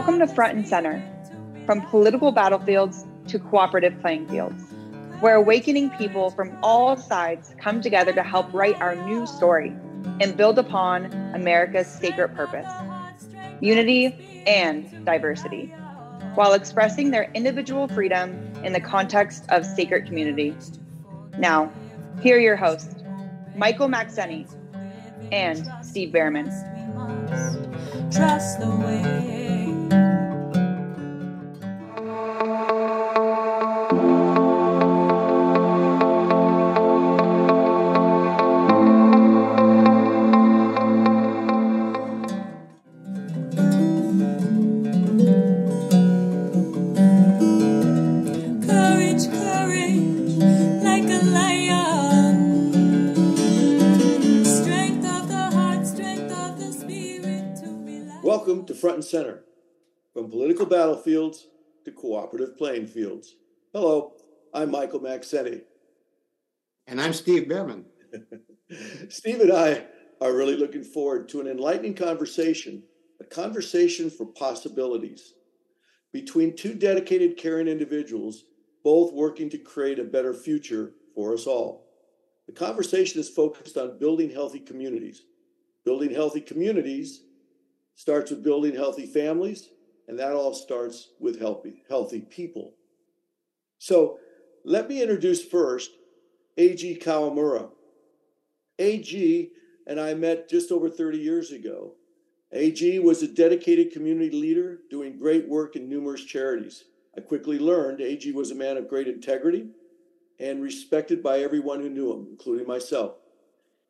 Welcome to Front and Center, from political battlefields to cooperative playing fields, where awakening people from all sides come together to help write our new story and build upon America's sacred purpose unity and diversity, while expressing their individual freedom in the context of sacred community. Now, here are your hosts, Michael Maxeni and Steve Behrman. Trust the way. Front and center, from political battlefields to cooperative playing fields. Hello, I'm Michael Maxeni. And I'm Steve Behrman. Steve and I are really looking forward to an enlightening conversation, a conversation for possibilities between two dedicated, caring individuals, both working to create a better future for us all. The conversation is focused on building healthy communities. Building healthy communities starts with building healthy families, and that all starts with healthy, healthy people. So let me introduce first A.G. Kawamura. A.G. and I met just over 30 years ago. A.G. was a dedicated community leader doing great work in numerous charities. I quickly learned A.G. was a man of great integrity and respected by everyone who knew him, including myself.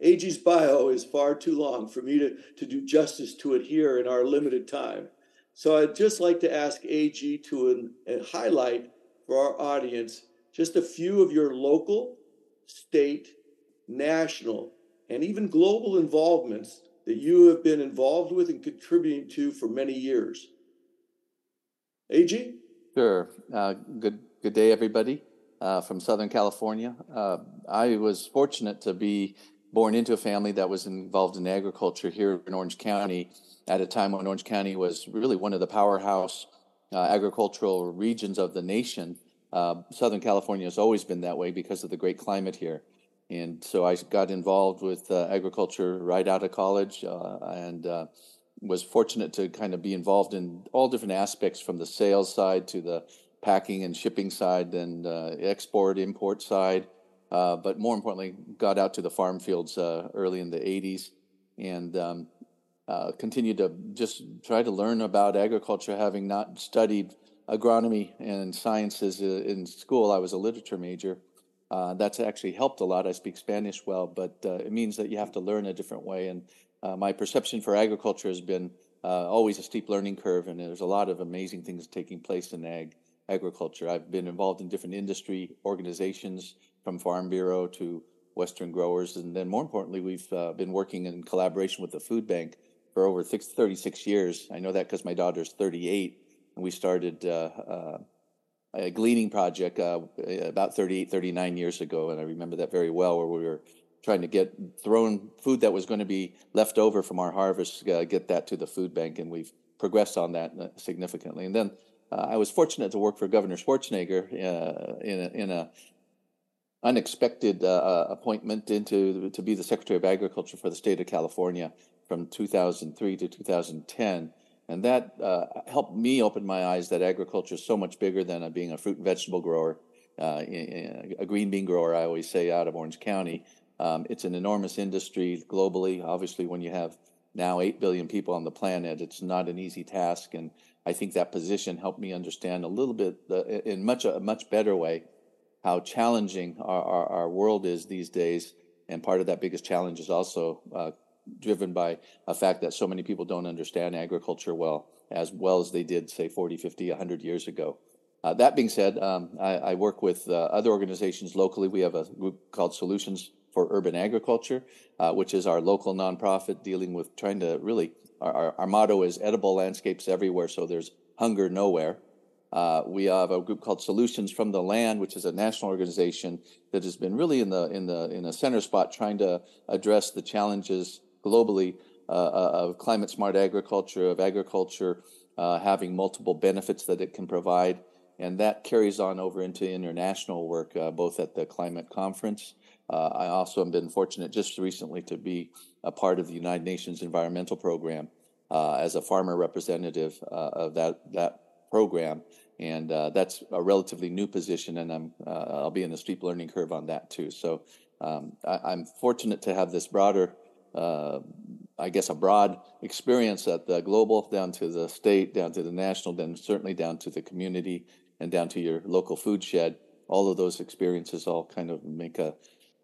AG's bio is far too long for me to, to do justice to it here in our limited time. So I'd just like to ask AG to highlight for our audience just a few of your local, state, national, and even global involvements that you have been involved with and contributing to for many years. AG? Sure. Uh, good, good day, everybody uh, from Southern California. Uh, I was fortunate to be born into a family that was involved in agriculture here in Orange County at a time when Orange County was really one of the powerhouse uh, agricultural regions of the nation. Uh, Southern California has always been that way because of the great climate here. And so I got involved with uh, agriculture right out of college uh, and uh, was fortunate to kind of be involved in all different aspects from the sales side to the packing and shipping side and uh, export, import side uh, but more importantly, got out to the farm fields uh, early in the 80s and um, uh, continued to just try to learn about agriculture, having not studied agronomy and sciences uh, in school. I was a literature major. Uh, that's actually helped a lot. I speak Spanish well, but it means that you have to learn a different way. And my perception for agriculture has been always a steep learning curve, and there's a lot of amazing things taking place in ag agriculture. I've been involved in different industry organizations, from Farm Bureau to Western growers. And then more importantly, we've uh, been working in collaboration with the food bank for over 36 years. I know that because my daughter's 38 and we started uh, uh, a gleaning project uh, about 38, 39 years ago. And I remember that very well where we were trying to get thrown food that was going to be left over from our harvest, uh, get that to the food bank. And we've progressed on that uh, significantly. And then I was fortunate to work for Governor Schwarzenegger in a, in a unexpected uh, uh, appointment into to be the Secretary of Agriculture for the state of California from 2003 to 2010. And that uh, helped me open my eyes that agriculture is so much bigger than being a fruit and vegetable grower, uh, a green bean grower, I always say, out of Orange County. Um, it's an enormous industry globally. Obviously, when you have now 8 billion people on the planet, it's not an easy task. And I think that position helped me understand a little bit, uh, in much a much better way, how challenging our, our, our, world is these days. And part of that biggest challenge is also uh, driven by a fact that so many people don't understand agriculture well, as well as they did, say, 40, 50, 100 years ago. Uh, that being said, um, I, I, work with uh, other organizations locally. We have a group called Solutions for Urban Agriculture, uh, which is our local nonprofit dealing with trying to really, our, our, our motto is edible landscapes everywhere, so there's hunger nowhere. Uh, we have a group called Solutions from the Land, which is a national organization that has been really in the in the in a center spot, trying to address the challenges globally uh, uh of climate smart agriculture, of agriculture uh, having multiple benefits that it can provide. And that carries on over into international work, uh, both at the climate conference. Uh, I also have been fortunate just recently to be a part of the United Nations Environmental Program as a farmer representative of that, that program. And uh, that's a relatively new position, and I'm, I'll be in a steep learning curve on that too. So um, I, am fortunate to have this broader uh, I guess, a broad experience at the global, down to the state, down to the national, then certainly down to the community and down to your local food shed. All of those experiences all kind of make a,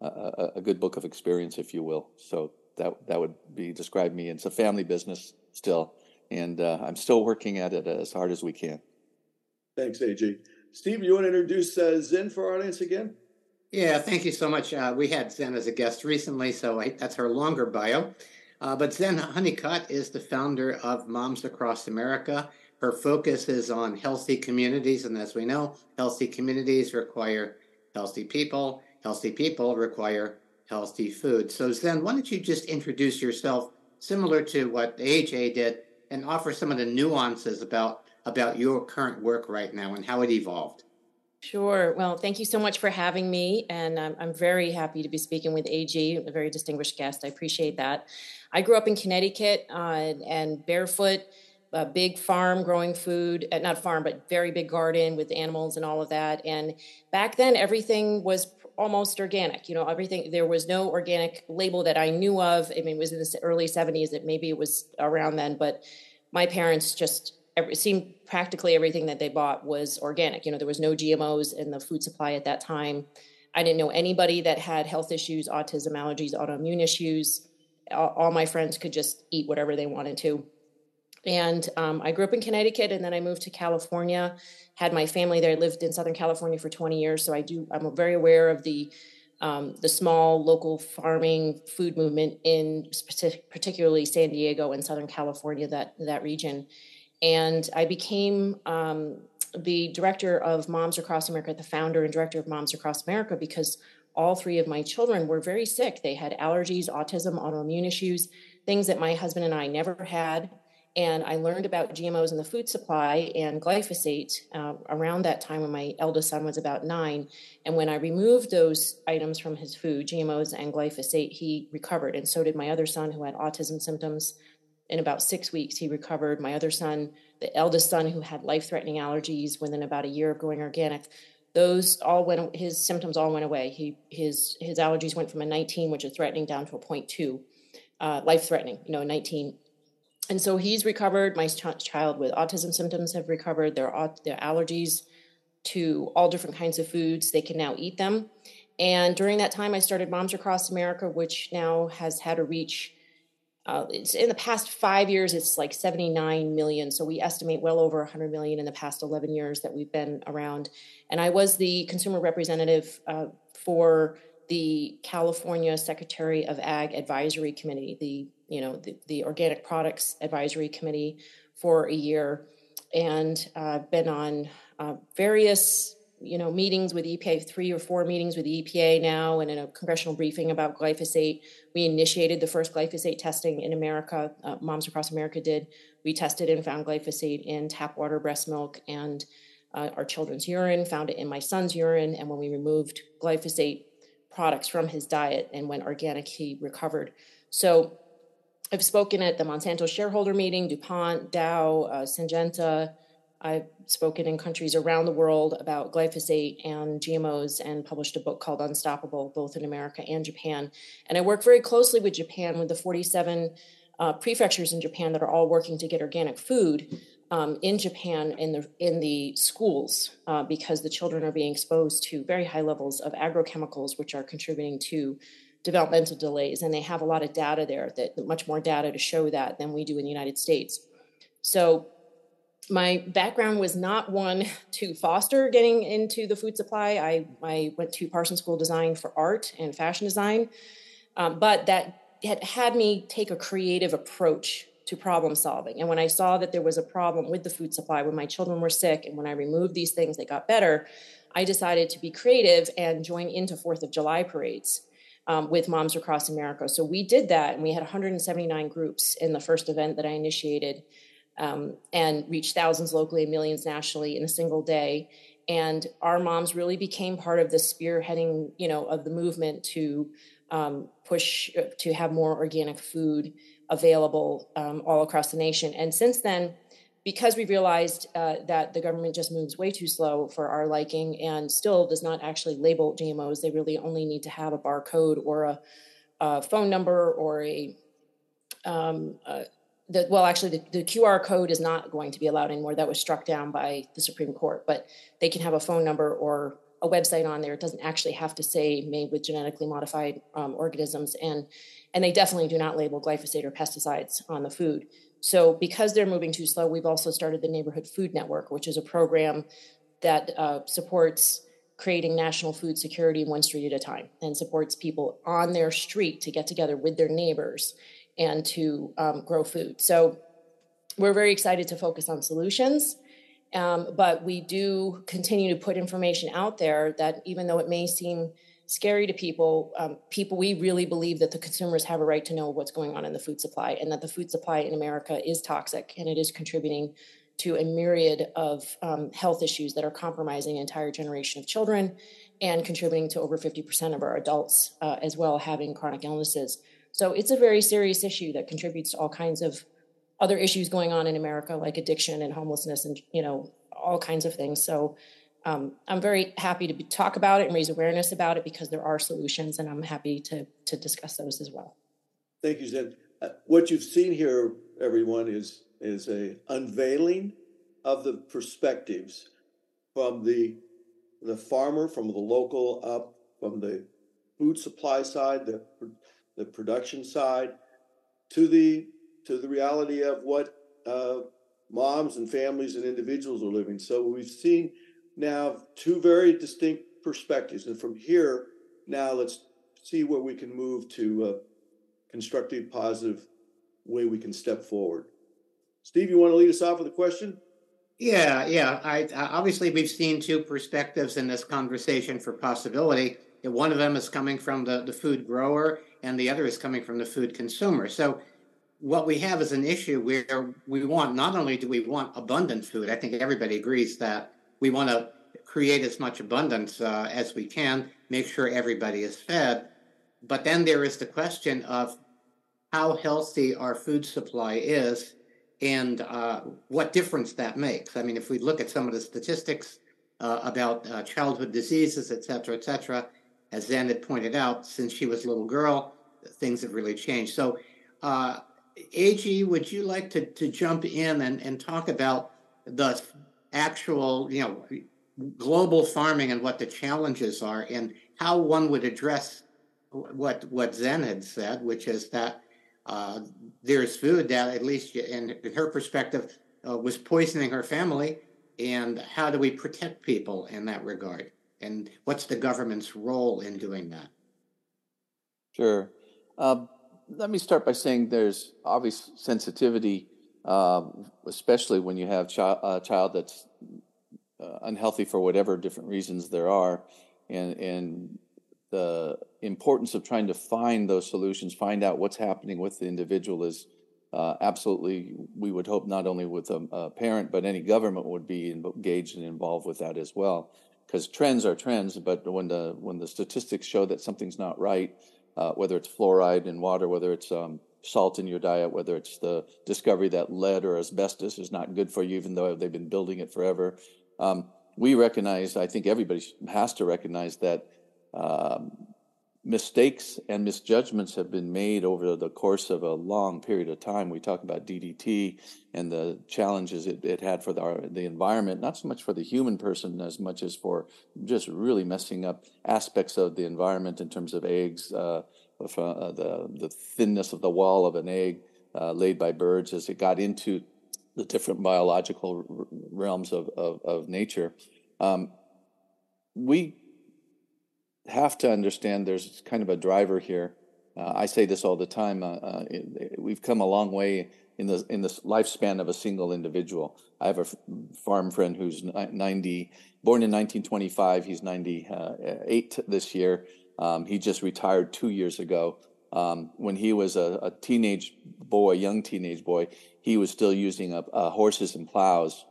a, a good book of experience, if you will. So that that would be describe me. It's a family business still, and uh, I'm still working at it as hard as we can. Thanks, AJ. Steve, you want to introduce uh, Zen for our audience again? Yeah, thank you so much. Uh, we had Zen as a guest recently, so I, that's her longer bio. Uh, but Zen Honeycutt is the founder of Moms Across America. Her focus is on healthy communities, and as we know, healthy communities require healthy people. Healthy people require healthy food. So, Zen, why don't you just introduce yourself, similar to what AJ did, and offer some of the nuances about about your current work right now and how it evolved. Sure. Well, thank you so much for having me. And I'm, I'm very happy to be speaking with AG, a very distinguished guest. I appreciate that. I grew up in Connecticut uh, and barefoot, a big farm growing food, uh, not farm, but very big garden with animals and all of that. And back then, everything was almost organic. You know, everything, there was no organic label that I knew of. I mean, it was in the early 70s, that maybe it was around then, but my parents just it seemed practically everything that they bought was organic. You know, there was no GMOs in the food supply at that time. I didn't know anybody that had health issues, autism, allergies, autoimmune issues. All my friends could just eat whatever they wanted to. And um, I grew up in Connecticut, and then I moved to California. Had my family there. I lived in Southern California for 20 years, so I do. I'm very aware of the um, the small local farming food movement in particularly San Diego and Southern California, that that region and I became um, the director of Moms Across America, the founder and director of Moms Across America, because all three of my children were very sick. They had allergies, autism, autoimmune issues, things that my husband and I never had. And I learned about GMOs in the food supply and glyphosate uh, around that time when my eldest son was about nine. And when I removed those items from his food, GMOs and glyphosate, he recovered. And so did my other son who had autism symptoms in about six weeks, he recovered. My other son, the eldest son who had life threatening allergies within about a year of going organic, those all went, his symptoms all went away. He, his, his allergies went from a 19, which is threatening, down to a 0.2, uh, life threatening, you know, 19. And so he's recovered. My ch- child with autism symptoms have recovered. Their, their allergies to all different kinds of foods, they can now eat them. And during that time, I started Moms Across America, which now has had a reach uh, it's in the past five years, it's like 79 million. So we estimate well over 100 million in the past 11 years that we've been around. And I was the consumer representative uh, for the California Secretary of Ag Advisory Committee, the you know the, the Organic Products Advisory Committee, for a year, and uh, been on uh, various you know meetings with EPA, three or four meetings with EPA now, and in a congressional briefing about glyphosate. We initiated the first glyphosate testing in America. Uh, Moms Across America did. We tested and found glyphosate in tap water, breast milk, and uh, our children's urine. Found it in my son's urine, and when we removed glyphosate products from his diet and went organic, he recovered. So. I've spoken at the Monsanto shareholder meeting, DuPont, Dow, uh, Syngenta, I've spoken in countries around the world about glyphosate and GMOs and published a book called Unstoppable, both in America and Japan. And I work very closely with Japan, with the 47 uh, prefectures in Japan that are all working to get organic food um, in Japan in the in the schools uh, because the children are being exposed to very high levels of agrochemicals, which are contributing to developmental delays. And they have a lot of data there, that much more data to show that than we do in the United States. So my background was not one to foster getting into the food supply. I, I went to Parsons School Design for art and fashion design, um, but that had had me take a creative approach to problem solving. And when I saw that there was a problem with the food supply, when my children were sick, and when I removed these things, they got better, I decided to be creative and join into Fourth of July parades. Um, with moms across America. So we did that, and we had 179 groups in the first event that I initiated um, and reached thousands locally and millions nationally in a single day. And our moms really became part of the spearheading, you know, of the movement to um, push to have more organic food available um, all across the nation. And since then, because we realized uh, that the government just moves way too slow for our liking and still does not actually label GMOs, they really only need to have a barcode or a, a phone number or a um, uh, the, well, actually, the, the, QR code is not going to be allowed anymore. That was struck down by the Supreme Court, but they can have a phone number or a website on there. It doesn't actually have to say made with genetically modified um, organisms, and and they definitely do not label glyphosate or pesticides on the food. So, because they're moving too slow, we've also started the Neighborhood Food Network, which is a program that uh, supports creating national food security one street at a time and supports people on their street to get together with their neighbors and to um, grow food. So, we're very excited to focus on solutions. Um, but we do continue to put information out there that even though it may seem scary to people. Um, people, we really believe that the consumers have a right to know what's going on in the food supply and that the food supply in America is toxic and it is contributing to a myriad of um, health issues that are compromising an entire generation of children and contributing to over 50% of our adults uh, as well having chronic illnesses. So it's a very serious issue that contributes to all kinds of other issues going on in America, like addiction and homelessness and, you know, all kinds of things. So um, I'm very happy to be, talk about it and raise awareness about it because there are solutions, and I'm happy to to discuss those as well. Thank you, Zen. Uh, what you've seen here, everyone, is is a unveiling of the perspectives from the the farmer, from the local up, from the food supply side, the the production side, to the to the reality of what uh, moms and families and individuals are living. So we've seen now two very distinct perspectives. And from here, now let's see where we can move to a constructive, positive way we can step forward. Steve, you want to lead us off with a question? Yeah, yeah. I, obviously we've seen two perspectives in this conversation for possibility. One of them is coming from the, the food grower, and the other is coming from the food consumer. So, what we have is an issue where we want not only do we want abundant food, I think everybody agrees that we want to create as much abundance uh, as we can, make sure everybody is fed. But then there is the question of how healthy our food supply is and uh, what difference that makes. I mean, if we look at some of the statistics uh, about uh, childhood diseases, et cetera, et cetera, as Zen had pointed out, since she was a little girl, things have really changed. So, uh, AG, would you like to, to jump in and, and talk about the actual, you know, global farming and what the challenges are and how one would address what what Zen had said, which is that uh, there's food that, at least in, in her perspective, uh, was poisoning her family, and how do we protect people in that regard? And what's the government's role in doing that? Sure. Um, let me start by saying there's obvious sensitivity um, especially when you have chi- a child that's uh, unhealthy for whatever different reasons there are, and and the importance of trying to find those solutions, find out what's happening with the individual is uh, absolutely. We would hope not only with a, a, parent, but any government would be engaged and involved with that as well. Because trends are trends, but when the when the statistics show that something's not right, uh, whether it's fluoride in water, whether it's um, salt in your diet, whether it's the discovery that lead or asbestos is not good for you, even though they've been building it forever. Um, we recognize, I think everybody has to recognize that um, mistakes and misjudgments have been made over the course of a long period of time. We talk about DDT and the challenges it, it had for the, the environment, not so much for the human person as much as for just really messing up aspects of the environment in terms of eggs, uh, uh, the, the thinness of the wall of an egg uh, laid by birds as it got into the different biological realms of, of, of nature. Um, we have to understand there's kind of a driver here. Uh, I say this all the time. Uh, uh, we've come a long way in the in the lifespan of a single individual. I have a f- farm friend who's 90, born in 1925. He's 98 this year. Um, he just retired two years ago. Um, when he was a, a, teenage boy, young teenage boy, he was still using a, a horses and plows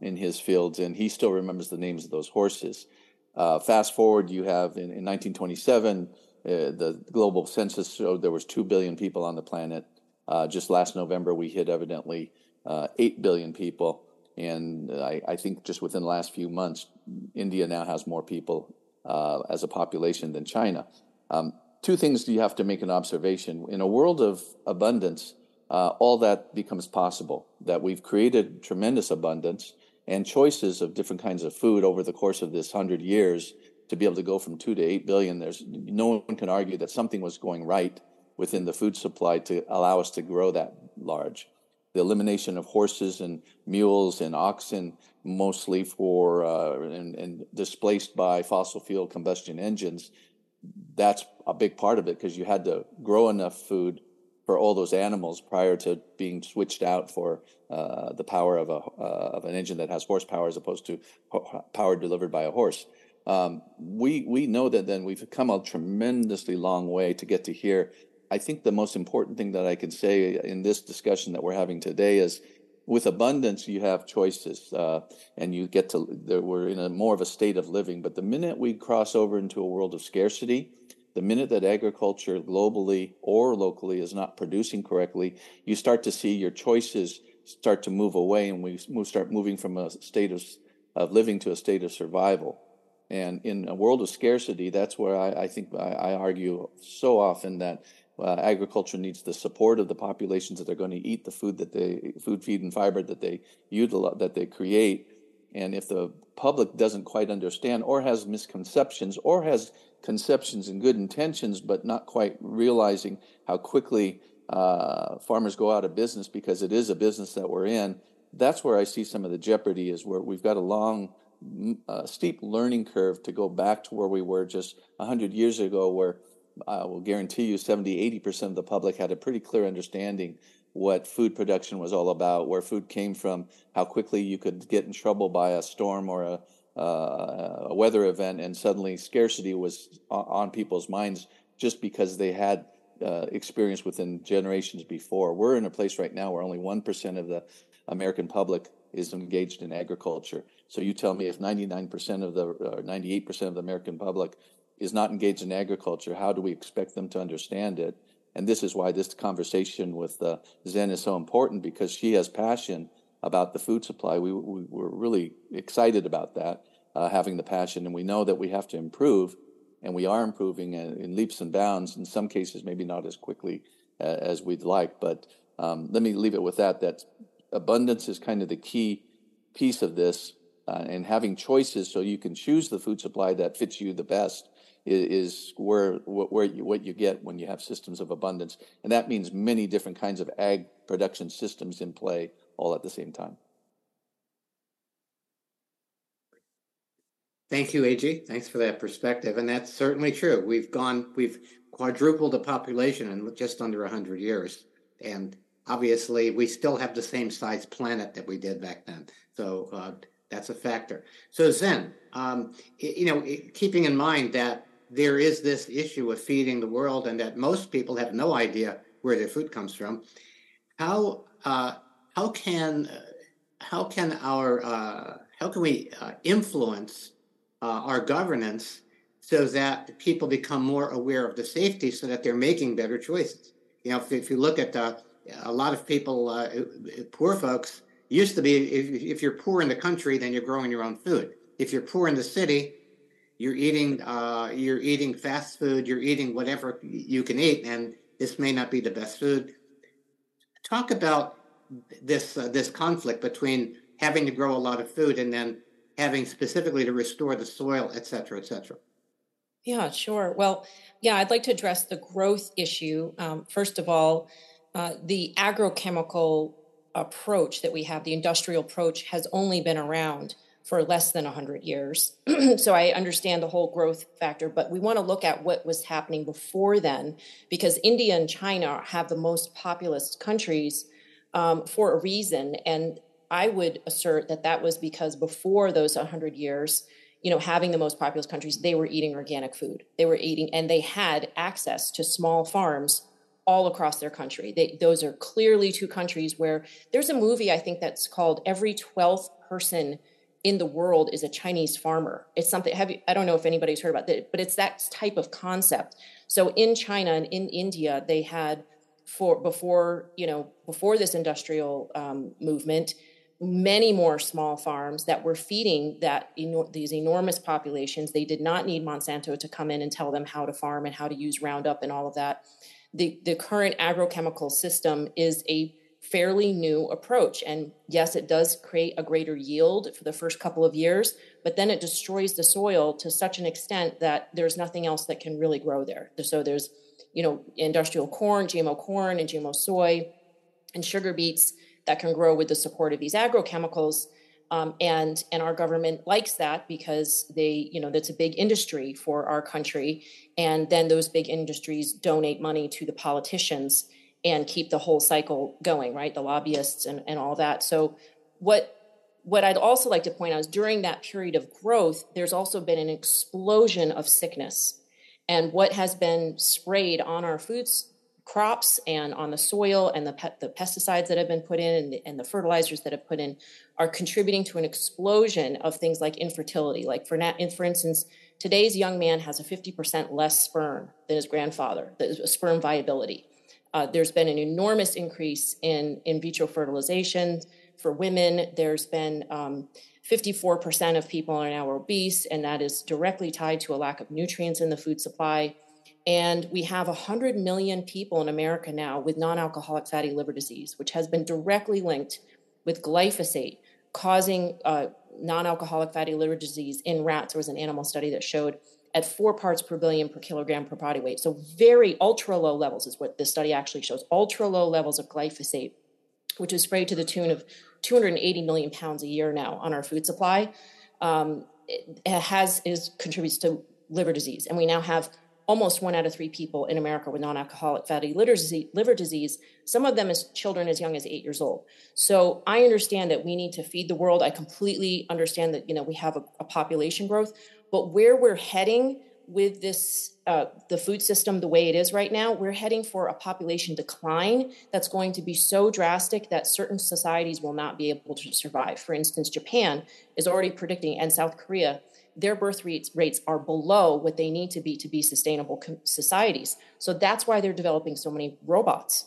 in his fields, and he still remembers the names of those horses. Uh, fast forward, you have in, in 1927, uh, the global census showed there was 2 billion people on the planet. Uh, just last November, we hit evidently uh, 8 billion people. And I, I, think just within the last few months, India now has more people uh, as a population than China. Um, two things you have to make an observation. In a world of abundance, uh, all that becomes possible, that we've created tremendous abundance and choices of different kinds of food over the course of this hundred years to be able to go from two to eight billion. There's no one can argue that something was going right within the food supply to allow us to grow that large. The elimination of horses and mules and oxen, mostly for uh, and, and displaced by fossil fuel combustion engines, that's a big part of it because you had to grow enough food for all those animals prior to being switched out for uh, the power of a uh, of an engine that has horsepower as opposed to power delivered by a horse. Um, we we know that then we've come a tremendously long way to get to here. I think the most important thing that I can say in this discussion that we're having today is with abundance you have choices uh, and you get to we're in a more of a state of living but the minute we cross over into a world of scarcity the minute that agriculture globally or locally is not producing correctly, you start to see your choices start to move away and we move, start moving from a state of, of living to a state of survival. And in a world of scarcity, that's where I, I think I, I, argue so often that uh, agriculture needs the support of the populations that are going to eat the food that they food, feed, and fiber that they utilize, that they create. And if the public doesn't quite understand, or has misconceptions, or has conceptions and good intentions, but not quite realizing how quickly uh, farmers go out of business because it is a business that we're in. That's where I see some of the jeopardy is where we've got a long, uh, steep learning curve to go back to where we were just 100 years ago, where I will guarantee you 70, 80% of the public had a pretty clear understanding what food production was all about, where food came from, how quickly you could get in trouble by a storm or a uh, a weather event, and suddenly scarcity was on people's minds just because they had uh, experience within generations before. We're in a place right now where only 1% of the American public is engaged in agriculture. So you tell me if 99% of the, or 98% of the American public is not engaged in agriculture, how do we expect them to understand it? And this is why this conversation with uh, Zen is so important because she has passion about the food supply. We, we were really excited about that, uh, having the passion, and we know that we have to improve, and we are improving in, in leaps and bounds. In some cases, maybe not as quickly uh, as we'd like, but um, let me leave it with that. That abundance is kind of the key piece of this, uh, and having choices so you can choose the food supply that fits you the best is, where where you, what you get when you have systems of abundance, and that means many different kinds of ag production systems in play all at the same time. Thank you, AG. Thanks for that perspective. And that's certainly true. We've gone, we've quadrupled the population in just under 100 years. And obviously, we still have the same size planet that we did back then. So uh, that's a factor. So, Zen, um, you know, keeping in mind that there is this issue of feeding the world and that most people have no idea where their food comes from, how uh, how can how can our uh, how can we uh, influence uh, our governance so that people become more aware of the safety so that they're making better choices? You know if, if you look at uh, a lot of people uh, poor folks used to be if, if, you're poor in the country then you're growing your own food. If you're poor in the city you're eating uh, you're eating fast food you're eating whatever you can eat and this may not be the best food talk about this uh, this conflict between having to grow a lot of food and then having specifically to restore the soil, et cetera, et cetera. Yeah, sure. Well, yeah, I'd like to address the growth issue. Um, first of all, uh, the agrochemical approach that we have, the industrial approach, has only been around for less than 100 years. so I understand the whole growth factor, but we want to look at what was happening before then because India and China have the most populous countries um, for a reason. And I would assert that that was because before those 100 years, you know, having the most populous countries, they were eating organic food. They were eating, and they had access to small farms all across their country. They, those are clearly two countries where there's a movie I think that's called Every 12th Person in the World is a Chinese Farmer. It's something, have you, I don't know if anybody's heard about that, but it's that type of concept. So in China and in India, they had for before, you know, before this industrial um, movement, many more small farms that were feeding that these enormous populations. They did not need Monsanto to come in and tell them how to farm and how to use Roundup and all of that the, the current agrochemical system is a fairly new approach. And yes, it does create a greater yield for the first couple of years, but then it destroys the soil to such an extent that there's nothing else that can really grow there. So there's, you know, industrial corn, GMO corn, and GMO soy, and sugar beets that can grow with the support of these agrochemicals. Um, and and our government likes that because they you know that's a big industry for our country and then those big industries donate money to the politicians and keep the whole cycle going right the lobbyists and, and all that so what what i'd also like to point out is during that period of growth there's also been an explosion of sickness and what has been sprayed on our foods crops and on the soil and the, pe- the pesticides that have been put in and the, and the, fertilizers that have put in are contributing to an explosion of things like infertility. Like for, na- for instance, today's young man has a 50% less sperm than his grandfather, the sperm viability. Uh, there's been an enormous increase in in vitro fertilization for women. There's been um, 54% of people are now obese, and that is directly tied to a lack of nutrients in the food supply. And we have 100 million people in America now with non alcoholic fatty liver disease, which has been directly linked with glyphosate causing uh, non alcoholic fatty liver disease in rats. There was an animal study that showed at four parts per billion per kilogram per body weight. So, very ultra low levels is what this study actually shows ultra low levels of glyphosate, which is sprayed to the tune of 280 million pounds a year now on our food supply. Um, has is contributes to liver disease, and we now have almost one out of three people in America with non-alcoholic fatty liver disease, liver disease, some of them as children as young as eight years old. So I understand that we need to feed the world. I completely understand that you know we have a, a population growth, but where we're heading with this uh, the food system the way it is right now, we're heading for a population decline that's going to be so drastic that certain societies will not be able to survive. For instance, Japan is already predicting, and South Korea their birth rates, rates are below what they need to be to be sustainable societies. So that's why they're developing so many robots.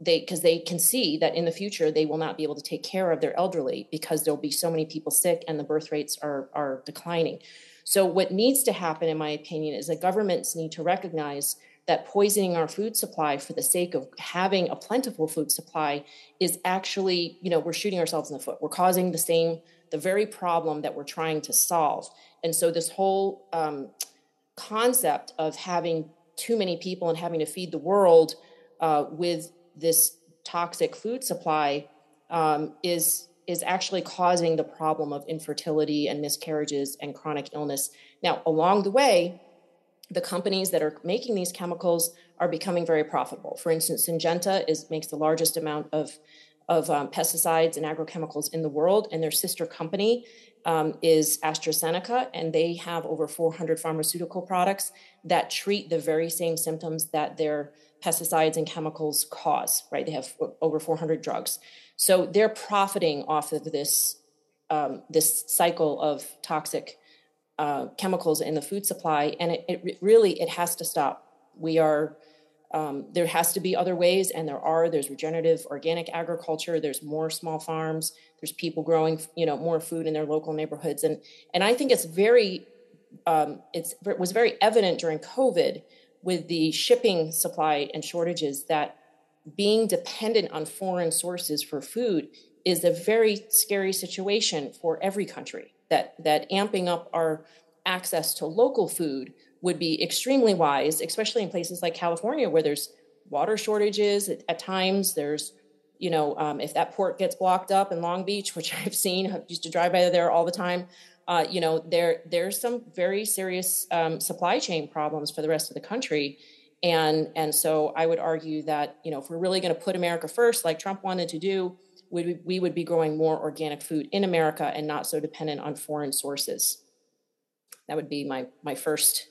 They because they can see that in the future they will not be able to take care of their elderly because there'll be so many people sick and the birth rates are are declining. So what needs to happen, in my opinion, is that governments need to recognize that poisoning our food supply for the sake of having a plentiful food supply is actually, you know, we're shooting ourselves in the foot. We're causing the same, the very problem that we're trying to solve. And so this whole um, concept of having too many people and having to feed the world uh, with this toxic food supply um, is is actually causing the problem of infertility and miscarriages and chronic illness. Now, along the way, the companies that are making these chemicals are becoming very profitable. For instance, Syngenta is makes the largest amount of of um, pesticides and agrochemicals in the world, and their sister company um, is AstraZeneca, and they have over 400 pharmaceutical products that treat the very same symptoms that their pesticides and chemicals cause, right? They have over 400 drugs. So they're profiting off of this, um, this cycle of toxic uh, chemicals in the food supply, and it, it really it has to stop. We are um, there has to be other ways, and there are. There's regenerative organic agriculture. There's more small farms. There's people growing, you know, more food in their local neighborhoods, and and I think it's very, um, it's it was very evident during COVID with the shipping supply and shortages that being dependent on foreign sources for food is a very scary situation for every country. That that amping up our access to local food would be extremely wise, especially in places like California where there's water shortages at, at times. There's, you know, um, if that port gets blocked up in Long Beach, which I've seen, I used to drive by there all the time. Uh, you know, there there's some very serious um, supply chain problems for the rest of the country, and and so I would argue that you know if we're really going to put America first, like Trump wanted to do, we we would be growing more organic food in America and not so dependent on foreign sources. That would be my my first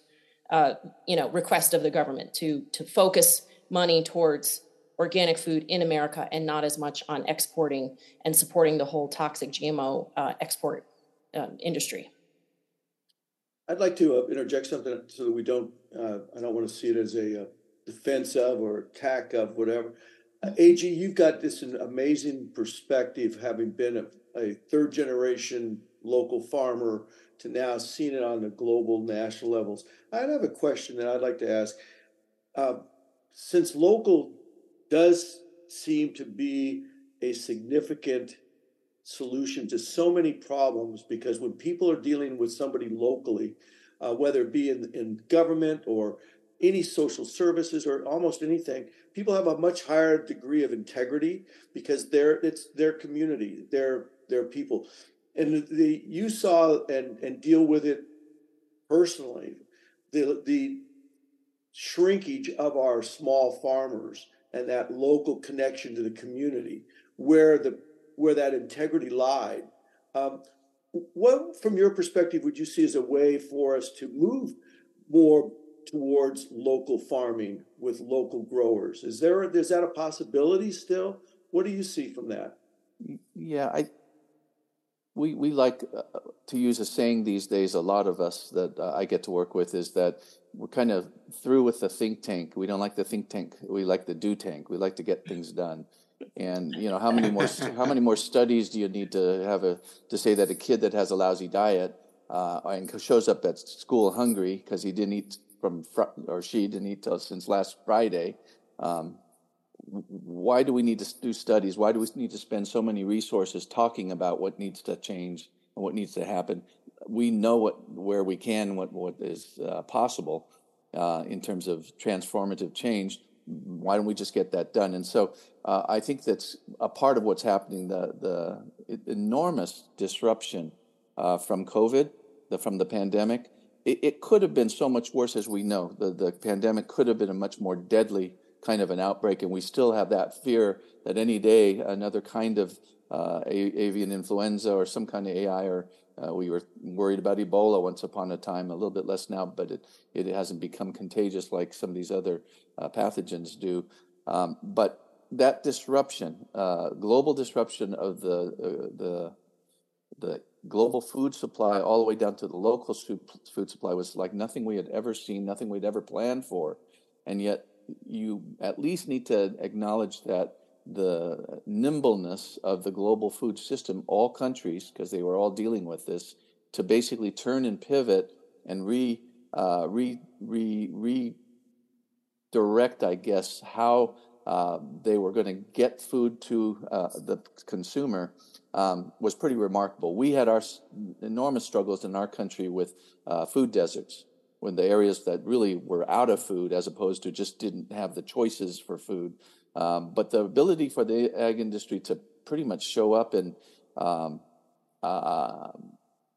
uh, you know request of the government to to focus money towards organic food in America and not as much on exporting and supporting the whole toxic GMO uh, export uh, industry. I'd like to uh, interject something so that we don't, uh, I don't want to see it as a uh, defense of or attack of whatever. Uh, AG, you've got this amazing perspective, having been a, a third generation local farmer to now seeing it on the global, national levels. I'd have a question that I'd like to ask. Uh, since local does seem to be a significant solution to so many problems, because when people are dealing with somebody locally, uh, whether it be in, in government or any social services or almost anything, people have a much higher degree of integrity because they're it's their community, their their people. And the you saw and and deal with it personally the the shrinkage of our small farmers and that local connection to the community where the where that integrity lied um, what from your perspective would you see as a way for us to move more towards local farming with local growers is there is that a possibility still what do you see from that yeah i we we like uh, to use a saying these days. A lot of us that uh, I get to work with is that we're kind of through with the think tank. We don't like the think tank. We like the do tank. We like to get things done. And you know how many more how many more studies do you need to have a to say that a kid that has a lousy diet uh, and shows up at school hungry because he didn't eat from fr- or she didn't eat till since last Friday um, why do we need to do studies? Why do we need to spend so many resources talking about what needs to change and what needs to happen? We know what where we can, what what is uh, possible uh, in terms of transformative change. Why don't we just get that done? And so uh, I think that's a part of what's happening. The the enormous disruption uh, from COVID, the, from the pandemic. It, it could have been so much worse, as we know. The the pandemic could have been a much more deadly kind of an outbreak, and we still have that fear that any day another kind of uh, avian influenza or some kind of AI, or uh, we were worried about Ebola once upon a time, a little bit less now, but it, it hasn't become contagious like some of these other uh, pathogens do. Um, but that disruption, uh, global disruption of the uh, the the global food supply all the way down to the local food supply was like nothing we had ever seen, nothing we'd ever planned for, and yet you at least need to acknowledge that the nimbleness of the global food system, all countries, because they were all dealing with this, to basically turn and pivot and re, uh, re, re, redirect, I guess, how uh, they were going to get food to uh, the consumer um, was pretty remarkable. We had our enormous struggles in our country with uh, food deserts when the areas that really were out of food as opposed to just didn't have the choices for food. Um, but the ability for the ag industry to pretty much show up and um, uh,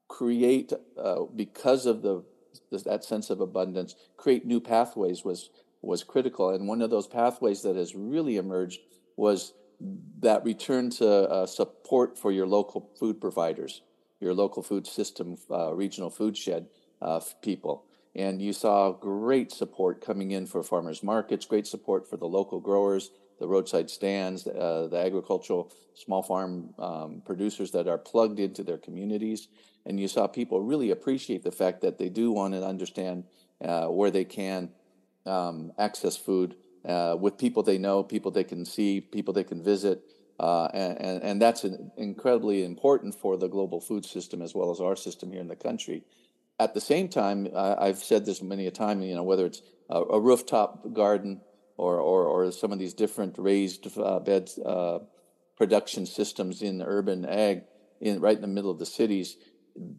create, uh, because of the that sense of abundance, create new pathways was was critical. And one of those pathways that has really emerged was that return to uh, support for your local food providers, your local food system, uh, regional food shed uh, people. And you saw great support coming in for farmers markets, great support for the local growers, the roadside stands, uh, the agricultural small farm um, producers that are plugged into their communities. And you saw people really appreciate the fact that they do want to understand uh, where they can um, access food uh, with people they know, people they can see, people they can visit. Uh, and, and, and, that's an incredibly important for the global food system as well as our system here in the country at the same time, I, have said this many a time, you know, whether it's a, a rooftop garden or, or, or, some of these different raised uh, bed uh, production systems in urban ag, in right in the middle of the cities,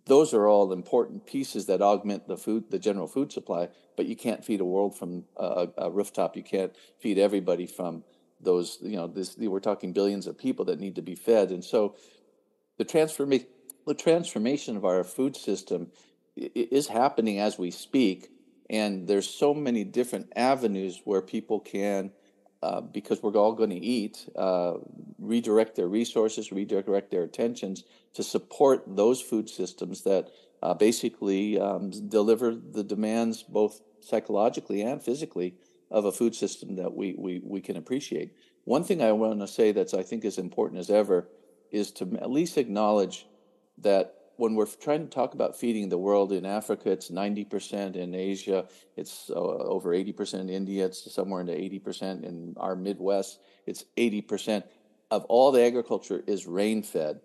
those are all important pieces that augment the food, the general food supply. But you can't feed a world from a, a rooftop. You can't feed everybody from those. You know, this, we're talking billions of people that need to be fed, and so the transformation, the transformation of our food system is happening as we speak and there's so many different avenues where people can uh, because we're all going to eat uh, redirect their resources redirect their attentions to support those food systems that uh, basically um, deliver the demands both psychologically and physically of a food system that we, we, we can appreciate. One thing I want to say that's I think as important as ever is to at least acknowledge that when we're trying to talk about feeding the world in Africa, it's 90%, in Asia, it's uh, over 80%, in India, it's somewhere into 80%, in our Midwest, it's 80%. Of all the agriculture is rain fed.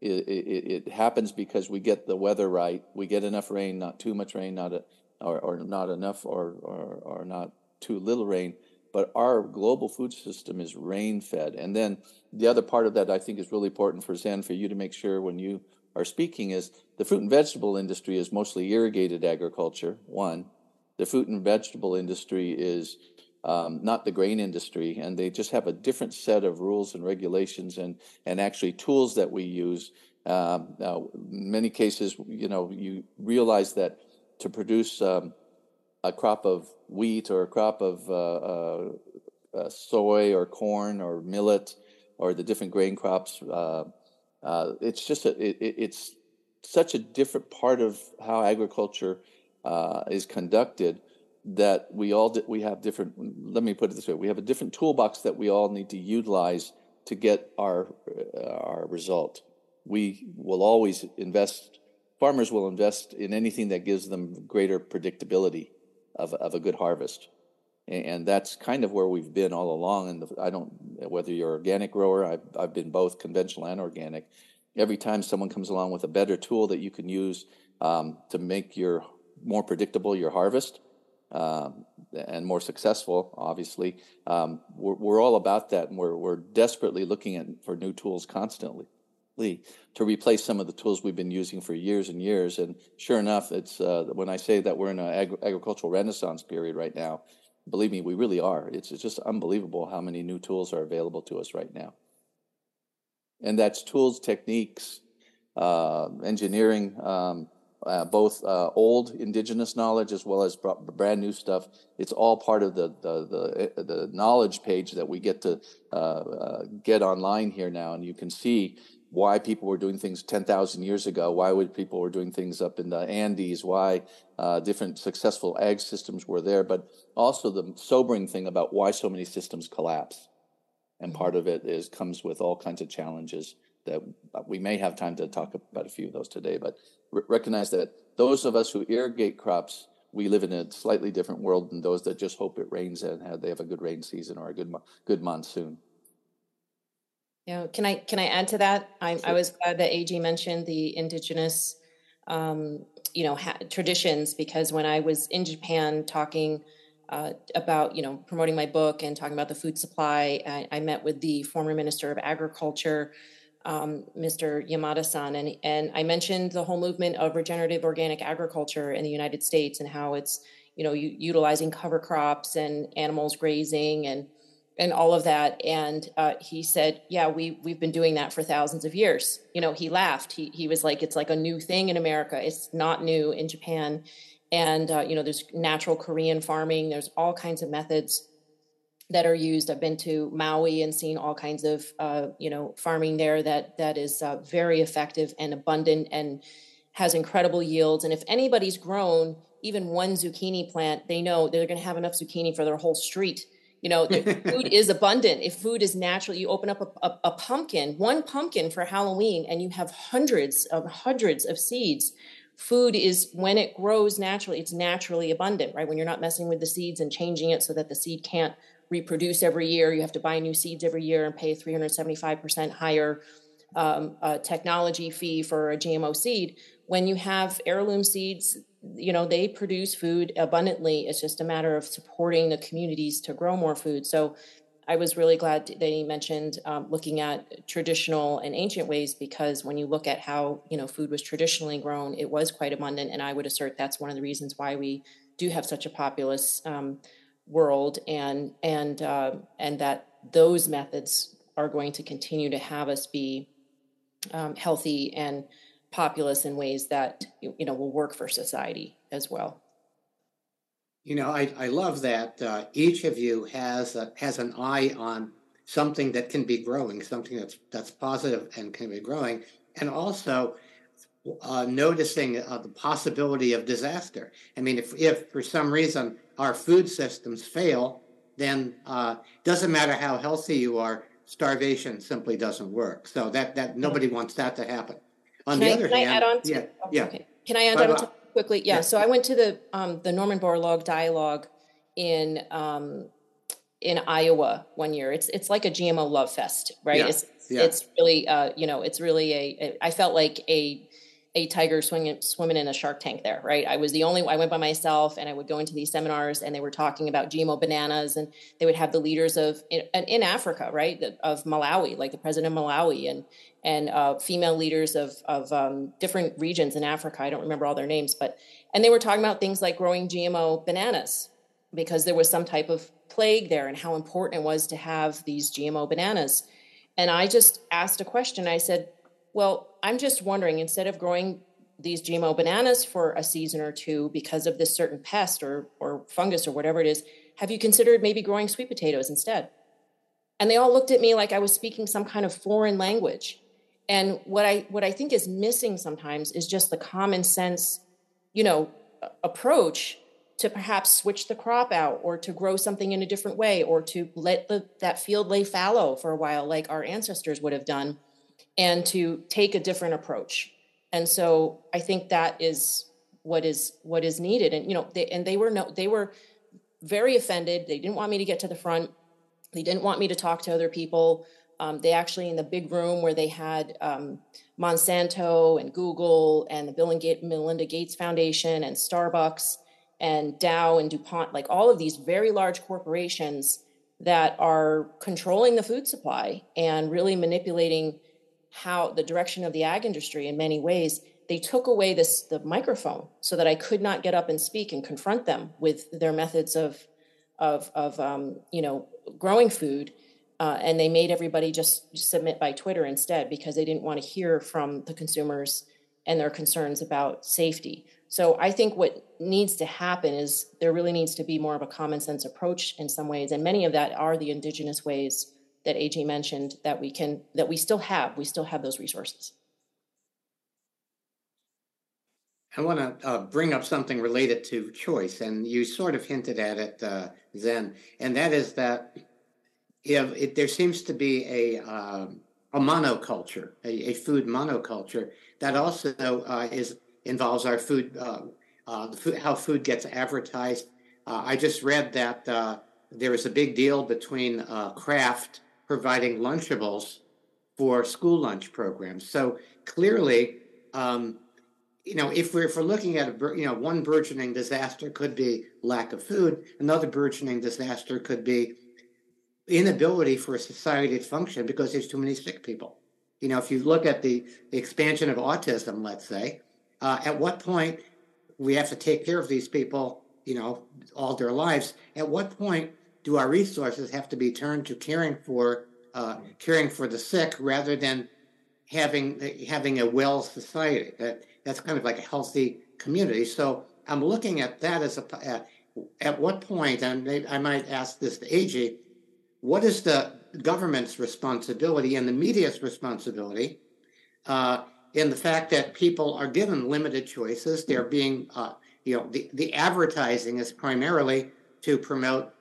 It, it, it, happens because we get the weather right. We get enough rain, not too much rain, not a, or, or not enough, or, or, or not too little rain. But our global food system is rain fed. And then the other part of that I think is really important for Zen, for you to make sure when you are speaking is the fruit and vegetable industry is mostly irrigated agriculture, one. The fruit and vegetable industry is um, not the grain industry, and they just have a different set of rules and regulations and, and actually tools that we use. Um, now, in many cases, you know, you realize that to produce um, a crop of wheat or a crop of uh, uh, uh, soy or corn or millet or the different grain crops, uh, uh, it's just a, it, it's such a different part of how agriculture uh, is conducted that we all we have different let me put it this way we have a different toolbox that we all need to utilize to get our uh, our result. We will always invest farmers will invest in anything that gives them greater predictability of, of a good harvest and, that's kind of where we've been all along and i don't whether you're organic grower I've, I've been both conventional and organic every time someone comes along with a better tool that you can use um, to make your more predictable your harvest um, and more successful, obviously. Um, we're, we're, all about that, and we're, we're desperately looking at, for new tools constantly to replace some of the tools we've been using for years and years. And sure enough, it's uh, when I say that we're in an ag- agricultural renaissance period right now. Believe me, we really are. It's, just unbelievable how many new tools are available to us right now. And that's tools, techniques, uh, engineering, um, uh, both uh, old indigenous knowledge as well as brand new stuff. It's all part of the the, the, the knowledge page that we get to uh, uh get online here now, and you can see why people were doing things 10,000 years ago, why would people were doing things up in the Andes, why uh, different successful ag systems were there, but also the sobering thing about why so many systems collapse. And mm-hmm. part of it is comes with all kinds of challenges that we may have time to talk about a few of those today, but recognize that those of us who irrigate crops, we live in a slightly different world than those that just hope it rains and have, they have a good rain season or a good good monsoon. Yeah, can I can I add to that? I, sure. I was glad that AG mentioned the indigenous, um, you know, ha- traditions because when I was in Japan talking uh, about you know promoting my book and talking about the food supply, I, I met with the former minister of agriculture um, Mr. Yamada-san, and and I mentioned the whole movement of regenerative organic agriculture in the United States and how it's you know u- utilizing cover crops and animals grazing and and all of that. And uh, he said, "Yeah, we we've been doing that for thousands of years." You know, he laughed. He he was like, "It's like a new thing in America. It's not new in Japan." And uh, you know, there's natural Korean farming. There's all kinds of methods that are used. I've been to Maui and seen all kinds of uh, you know farming there that that is uh, very effective and abundant and has incredible yields. And if anybody's grown even one zucchini plant, they know they're going to have enough zucchini for their whole street. You know, food is abundant. If food is natural, you open up a, a, a pumpkin, one pumpkin for Halloween, and you have hundreds of hundreds of seeds food is when it grows naturally it's naturally abundant right when you're not messing with the seeds and changing it so that the seed can't reproduce every year. You have to buy new seeds every year and pay 375% higher um, technology fee for a GMO seed. When you have heirloom seeds, you know, they produce food abundantly. It's just a matter of supporting the communities to grow more food. So I was really glad he mentioned um, looking at traditional and ancient ways because when you look at how you know food was traditionally grown, it was quite abundant, and I would assert that's one of the reasons why we do have such a populous um, world and and uh, and that those methods are going to continue to have us be um, healthy and populous in ways that you know will work for society as well. You know, I, I love that uh, each of you has a, has an eye on something that can be growing, something that's that's positive and can be growing, and also uh, noticing uh, the possibility of disaster. I mean, if if for some reason our food systems fail, then uh, doesn't matter how healthy you are, starvation simply doesn't work. So that that nobody wants that to happen. On can the I, other can hand, I add on to, yeah, oh, yeah. Okay. Can I add Bye-bye. on to quickly? Yeah. Yeah. So I went to the um, the Norman Borlaug dialogue in um, in Iowa one year. It's it's like a GMO love fest, right? Yeah. It's Yeah. it's really uh, you know it's really a, a I felt like a a tiger swinging swimming in a shark tank there, right? I was the only I went by myself and I would go into these seminars and they were talking about GMO bananas and they would have the leaders of in, in Africa, right, of Malawi, like the president of Malawi and and uh, female leaders of of um, different regions in Africa. I don't remember all their names, but and they were talking about things like growing GMO bananas because there was some type of plague there and how important it was to have these GMO bananas. And I just asked a question. I said, well, I'm just wondering instead of growing these GMO bananas for a season or two because of this certain pest or, or fungus or whatever it is, have you considered maybe growing sweet potatoes instead? And they all looked at me like I was speaking some kind of foreign language. And what I what I think is missing sometimes is just the common sense, you know, approach to perhaps switch the crop out or to grow something in a different way or to let the, that field lay fallow for a while like our ancestors would have done and to take a different approach. And so i think that is what is what is needed. And you know they, and they were no they were very offended. They didn't want me to get to the front. They didn't want me to talk to other people. Um, they actually in the big room where they had um, monsanto and google and the bill and Ga- melinda gates foundation and starbucks and dow and dupont like all of these very large corporations that are controlling the food supply and really manipulating how the direction of the ag industry in many ways they took away this the microphone so that i could not get up and speak and confront them with their methods of of of um, you know growing food uh, and they made everybody just submit by twitter instead because they didn't want to hear from the consumers and their concerns about safety. So i think what needs to happen is there really needs to be more of a common sense approach in some ways and many of that are the indigenous ways that AG mentioned that we can that we still have we still have those resources. I want to uh, bring up something related to choice, and you sort of hinted at it, uh, Zen, and that is that if it, there seems to be a um, a monoculture, a, a food monoculture that also uh, is involves our food, uh, uh, food, how food gets advertised. Uh, I just read that uh, there is a big deal between uh, Kraft providing Lunchables for school lunch programs. So clearly, um, you know, if we're if we're looking at a you know one burgeoning disaster could be lack of food, another burgeoning disaster could be inability for a society to function because there's too many sick people. You know, if you look at the, expansion of autism, let's say, uh, at what point we have to take care of these people, you know, all their lives. At what point do our resources have to be turned to caring for uh, caring for the sick rather than having having a well society? That that's kind of like a healthy community. So i'm looking at that as a at, at what point and i might ask this to ag what is the government's responsibility and the media's responsibility uh, in the fact that people are given limited choices? They're being uh, you know the, the advertising is primarily to promote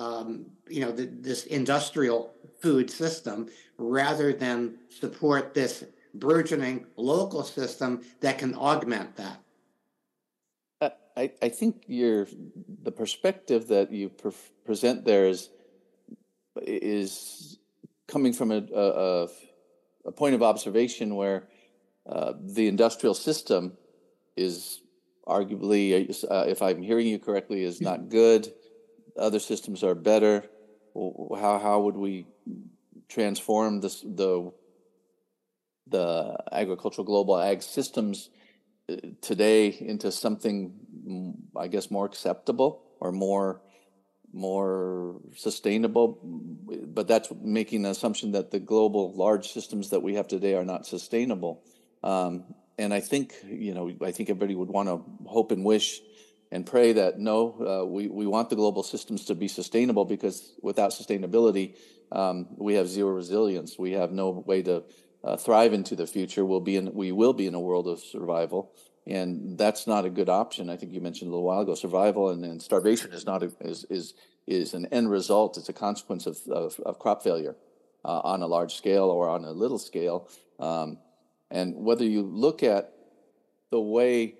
um, you know the, this industrial food system rather than support this burgeoning local system that can augment that. I, I think your the perspective that you pre- present there is is coming from a, a, a point of observation where uh, the industrial system is arguably, uh, if I'm hearing you correctly, is not good. Other systems are better. How how would we transform this the the agricultural global ag systems uh, today into something mm, I guess more acceptable or more more sustainable but that's making the assumption that the global large systems that we have today are not sustainable um, and I think you know I think everybody would want to hope and wish and pray that no uh, we, we want the global systems to be sustainable because without sustainability um, we have zero resilience we have no way to uh, thrive into the future we'll be in we will be in a world of survival and that's not a good option i think you mentioned a little while ago survival and, and starvation is not a, is is is an end result. It's a consequence of, of, of crop failure uh, on a large scale or on a little scale. Um, and whether you look at the way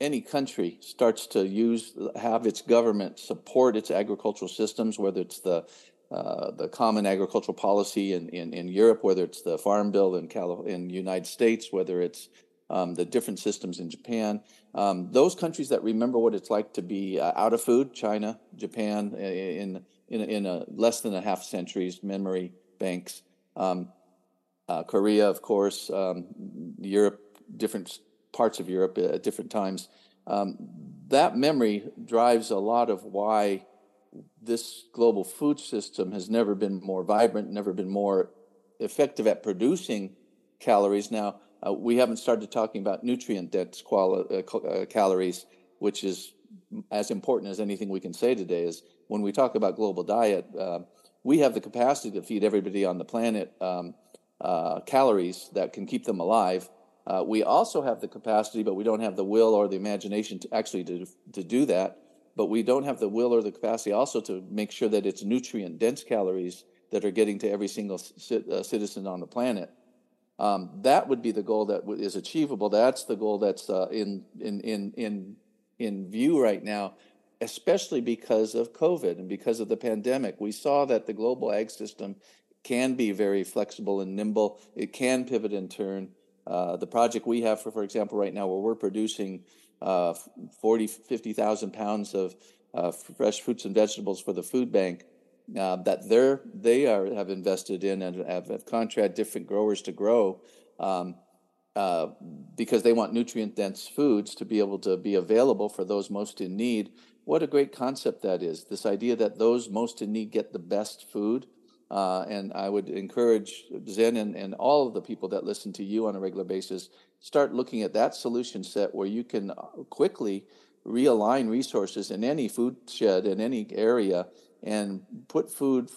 any country starts to use have its government support its agricultural systems, whether it's the uh, the common agricultural policy in, in, in, Europe, whether it's the Farm Bill in Cali- in United States, whether it's um, the different systems in Japan. Um, those countries that remember what it's like to be uh, out of food, China, Japan, in in, in a less than a half century's memory banks, um, uh, Korea, of course, um, Europe, different parts of Europe at different times. Um, that memory drives a lot of why this global food system has never been more vibrant, never been more effective at producing calories. Now, uh, we haven't started talking about nutrient dense quali- uh, uh, calories, which is as important as anything we can say today. Is when we talk about global diet, uh, we have the capacity to feed everybody on the planet um, uh, calories that can keep them alive. Uh, we also have the capacity, but we don't have the will or the imagination to actually to, to do that but we don't have the will or the capacity also to make sure that it's nutrient dense calories that are getting to every single c- uh, citizen on the planet. Um, that would be the goal that is achievable. That's the goal that's uh, in, in, in, in, in view right now, especially because of COVID and because of the pandemic. We saw that the global ag system can be very flexible and nimble. It can pivot and turn. Uh, the project we have, for, for example, right now, where we're producing uh, 40, 50,000 pounds of uh, fresh fruits and vegetables for the food bank uh, that they're, they are, have invested in and have, have contracted different growers to grow um, uh, because they want nutrient dense foods to be able to be available for those most in need. What a great concept that is. This idea that those most in need get the best food. Uh, and I would encourage Zen and, and all of the people that listen to you on a regular basis start looking at that solution set where you can uh, quickly realign resources in any food shed in any area and put food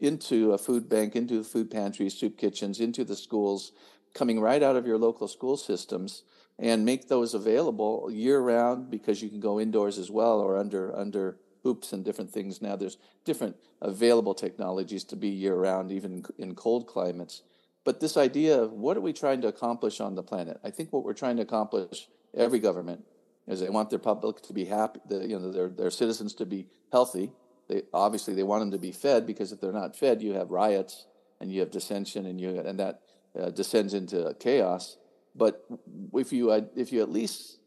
into a food bank, into food pantries, soup kitchens, into the schools, coming right out of your local school systems, and make those available year round because you can go indoors as well or under under hoops and different things. Now there's different available technologies to be year round, even in cold climates. But this idea of what are we trying to accomplish on the planet? I think what we're trying to accomplish, every government, is they want their public to be happy, the, you know, their, their citizens to be healthy. They, obviously, they want them to be fed because if they're not fed, you have riots and you have dissension and, you, and that uh, descends into chaos. But if you, if you at least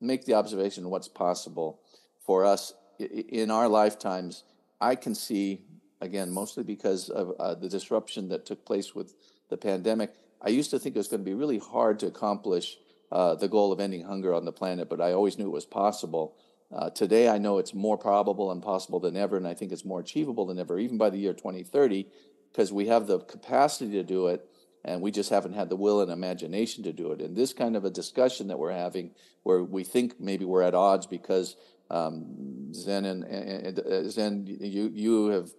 make the observation what's possible for us in our lifetimes, I can see, again, mostly because of uh, the disruption that took place with the pandemic, I used to think it was going to be really hard to accomplish uh, the goal of ending hunger on the planet, but I always knew it was possible. Uh, today, I know it's more probable and possible than ever, and I think it's more achievable than ever, even by the year 2030, because we have the capacity to do it, and we just haven't had the will and imagination to do it. And this kind of a discussion that we're having, where we think maybe we're at odds because um, Zen and, and, and uh, Zen, you you have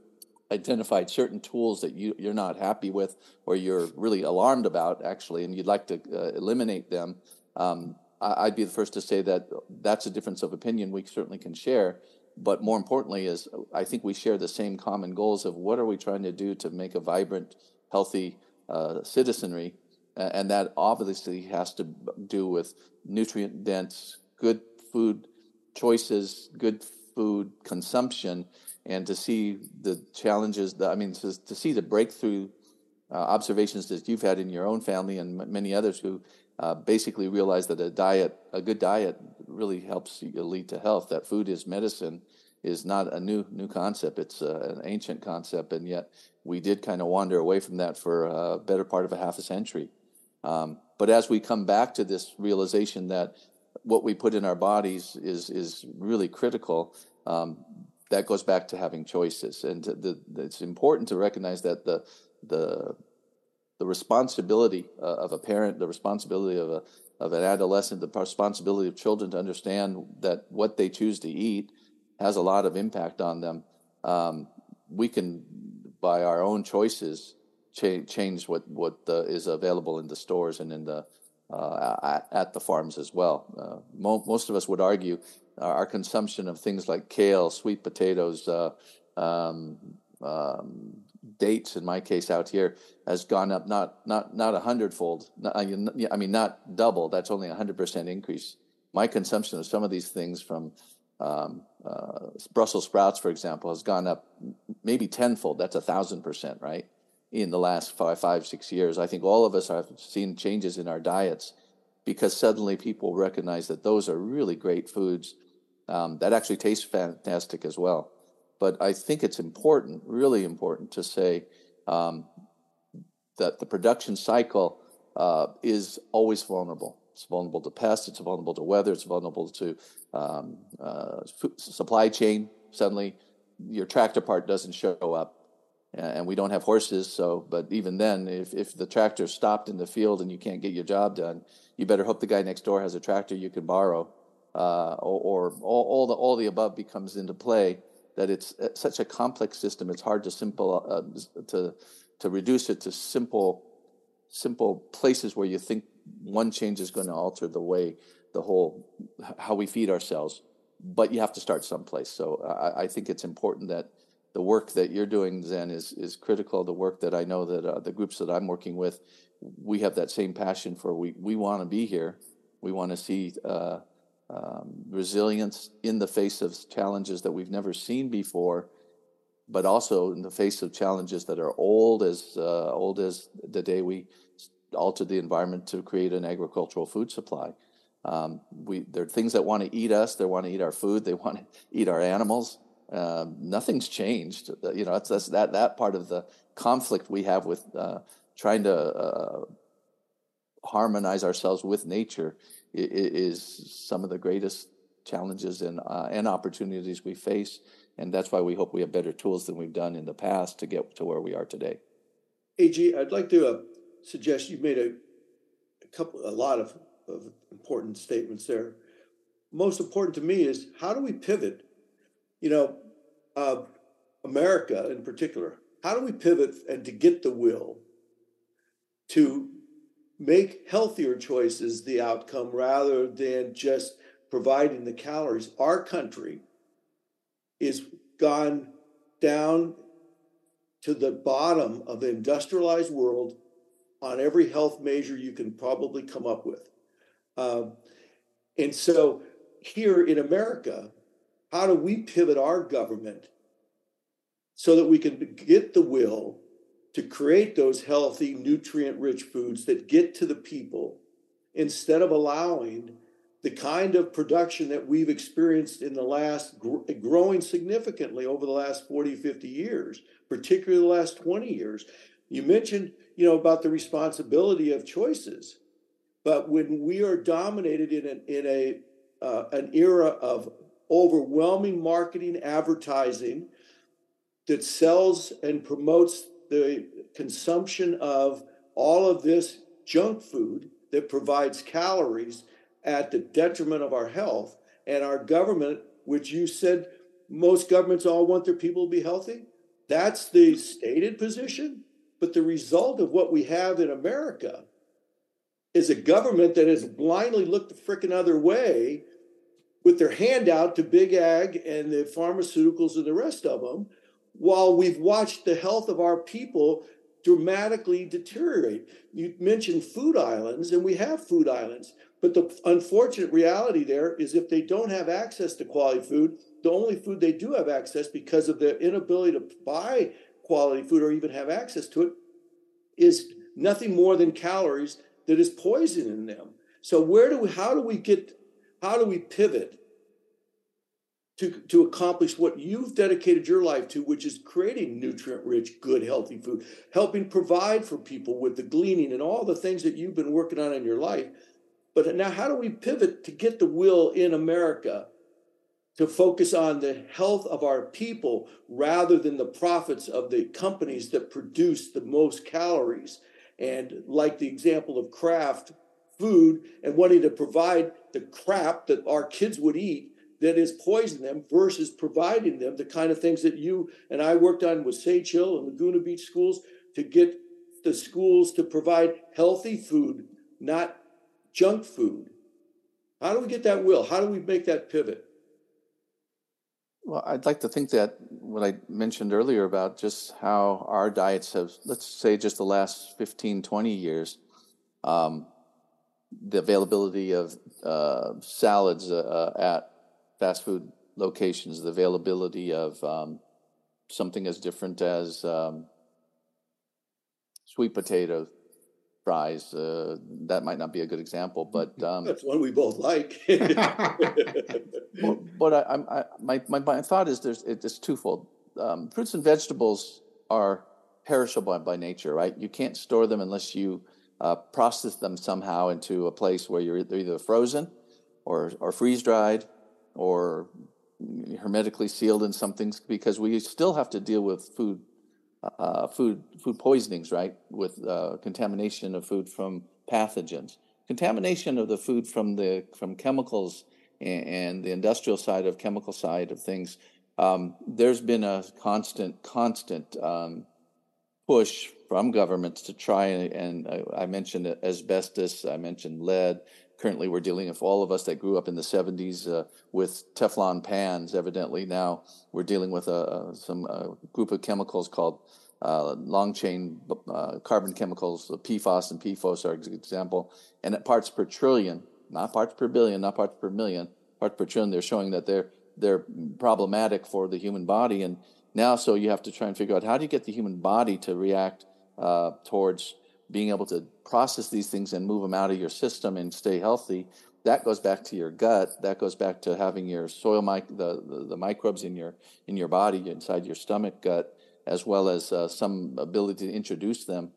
identified certain tools that you, you're not happy with or you're really alarmed about, actually, and you'd like to uh, eliminate them, um, I, would be the first to say that that's a difference of opinion we certainly can share. But more importantly, is I think we share the same common goals of what are we trying to do to make a vibrant, healthy uh, citizenry, and that obviously has to do with nutrient dense, good food choices, good food consumption, and to see the challenges that, I mean, to, to see the breakthrough uh, observations that you've had in your own family and m- many others who uh, basically realize that a diet, a good diet, really helps you lead to health. That food is medicine is not a new new concept. It's uh, an ancient concept, and yet we did kind of wander away from that for a better part of a half a century. Um, but as we come back to this realization that what we put in our bodies is is really critical, um, that goes back to having choices, and the, it's important to recognize that the the the responsibility uh, of a parent, the responsibility of a of an adolescent, the responsibility of children to understand that what they choose to eat has a lot of impact on them. Um, we can, by our own choices, cha- change what what uh, is available in the stores and in the at, at, the farms as well. Uh, mo- most of us would argue our consumption of things like kale, sweet potatoes, uh, um, um, dates, in my case out here, has gone up not not not a hundredfold. I mean, not double. That's only a hundred percent increase. My consumption of some of these things, from um, uh, Brussels sprouts, for example, has gone up maybe tenfold. That's a thousand percent, right? In the last five, five, six years, I think all of us have seen changes in our diets because suddenly people recognize that those are really great foods um, that actually taste fantastic as well. But I think it's important, really important, to say um, that the production cycle uh, is always vulnerable. It's vulnerable to pests, it's vulnerable to weather, it's vulnerable to um, uh, supply chain. Suddenly, your tractor part doesn't show up, and we don't have horses. So, but even then, if, if the tractor stopped in the field and you can't get your job done, you better hope the guy next door has a tractor you can borrow, uh, or, or all, all, the all the above becomes into play. That it's uh, such a complex system; it's hard to simple uh, to to reduce it to simple simple places where you think one change is going to alter the way the whole how we feed ourselves. But you have to start someplace. So I, I think it's important that the work that you're doing, Zen, is is critical. The work that I know that uh, the groups that I'm working with we have that same passion for we, we want to be here. We want to see uh, um, resilience in the face of challenges that we've never seen before, but also in the face of challenges that are old as uh, old as the day we altered the environment to create an agricultural food supply. Um, we there are things that want to eat us. They want to eat our food. They want to eat our animals. Um, nothing's changed. You know, that that part of the conflict we have with uh, trying to uh, harmonize ourselves with nature is some of the greatest challenges and, uh, and opportunities we face. And that's why we hope we have better tools than we've done in the past to get to where we are today. AG, I'd like to uh, suggest you made a, a, couple, a lot of, of important statements there. Most important to me is how do we pivot? You know, uh, America in particular, how do we pivot and to get the will to make healthier choices the outcome rather than just providing the calories. Our country is gone down to the bottom of the industrialized world on every health measure you can probably come up with. Um, and so here in America, how do we pivot our government so that we can get the will to create those healthy, nutrient rich foods that get to the people instead of allowing the kind of production that we've experienced in the last growing significantly over the last 40 50 years particularly the last 20 years? You mentioned you know about the responsibility of choices but when we are dominated in an, in a uh, an era of overwhelming marketing advertising that sells and promotes the consumption of all of this junk food that provides calories at the detriment of our health and our government which you said most governments all want their people to be healthy? That's the stated position but the result of what we have in america is a government that has blindly looked the frickin' other way with their hand out to big ag and the pharmaceuticals and the rest of them while we've watched the health of our people dramatically deteriorate. You mentioned food islands, and we have food islands. But the unfortunate reality there is if they don't have access to quality food, the only food they do have access because of their inability to buy quality food or even have access to it is nothing more than calories that is poison in them. So where do we how do we get how do we pivot to, to accomplish what you've dedicated your life to, which is creating nutrient rich, good, healthy food, helping provide for people with the gleaning and all the things that you've been working on in your life. But now, how do we pivot to get the will in America to focus on the health of our people rather than the profits of the companies that produce the most calories? And like the example of Kraft food and wanting to provide the crap that our kids would eat that is poisoning them versus providing them the kind of things that you and I worked on with Sage Hill and Laguna Beach schools to get the schools to provide healthy food, not junk food. How do we get that will? How do we make that pivot? Well, I'd like to think that what I mentioned earlier about just how our diets have, let's say, just the last 15, 20 years, um, the availability of uh, salads uh, uh, at fast food locations, the availability of um, something as different as um, sweet potato fries. Uh, that might not be a good example, but um, that's one we both like. but, but I, I, my, my, my thought is there's it's twofold. Um, fruits and vegetables are perishable by, by, nature, right? You can't store them unless you uh, process them somehow into a place where you're either frozen or or freeze dried or hermetically sealed in something because we still have to deal with food uh, food food poisonings, right? With uh, contamination of food from pathogens, contamination of the food from the from chemicals and, and the industrial side of chemical side of things. Um, there's been a constant, constant um, push from governments to try and, and I, mentioned asbestos, I mentioned lead, currently we're dealing with all of us that grew up in the 70s uh, with Teflon pans. Evidently, now we're dealing with a, a some a group of chemicals called uh, long chain uh, carbon chemicals. PFAS and PFOS are an example. And at parts per trillion, not parts per billion, not parts per million, parts per trillion, they're showing that they're they're problematic for the human body. And now, so you have to try and figure out how do you get the human body to react uh, towards being able to process these things and move them out of your system and stay healthy, that goes back to your gut. That goes back to having your soil mic- the, the, the microbes in your in your body inside your stomach gut, as well as uh, some ability to introduce them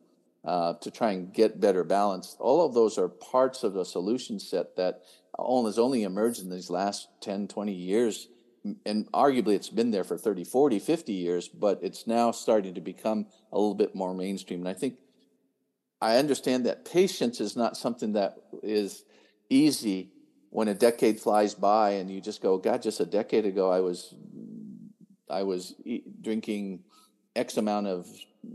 uh, to try and get better balance. All of those are parts of the solution set that has only emerged in these last 10, 20 years. And arguably it's been there for 30, 40, 50 years, but it's now starting to become a little bit more mainstream. And I think I understand that patience is not something that is easy when a decade flies by and you just go, God, just a decade ago I was I was eat, drinking X amount of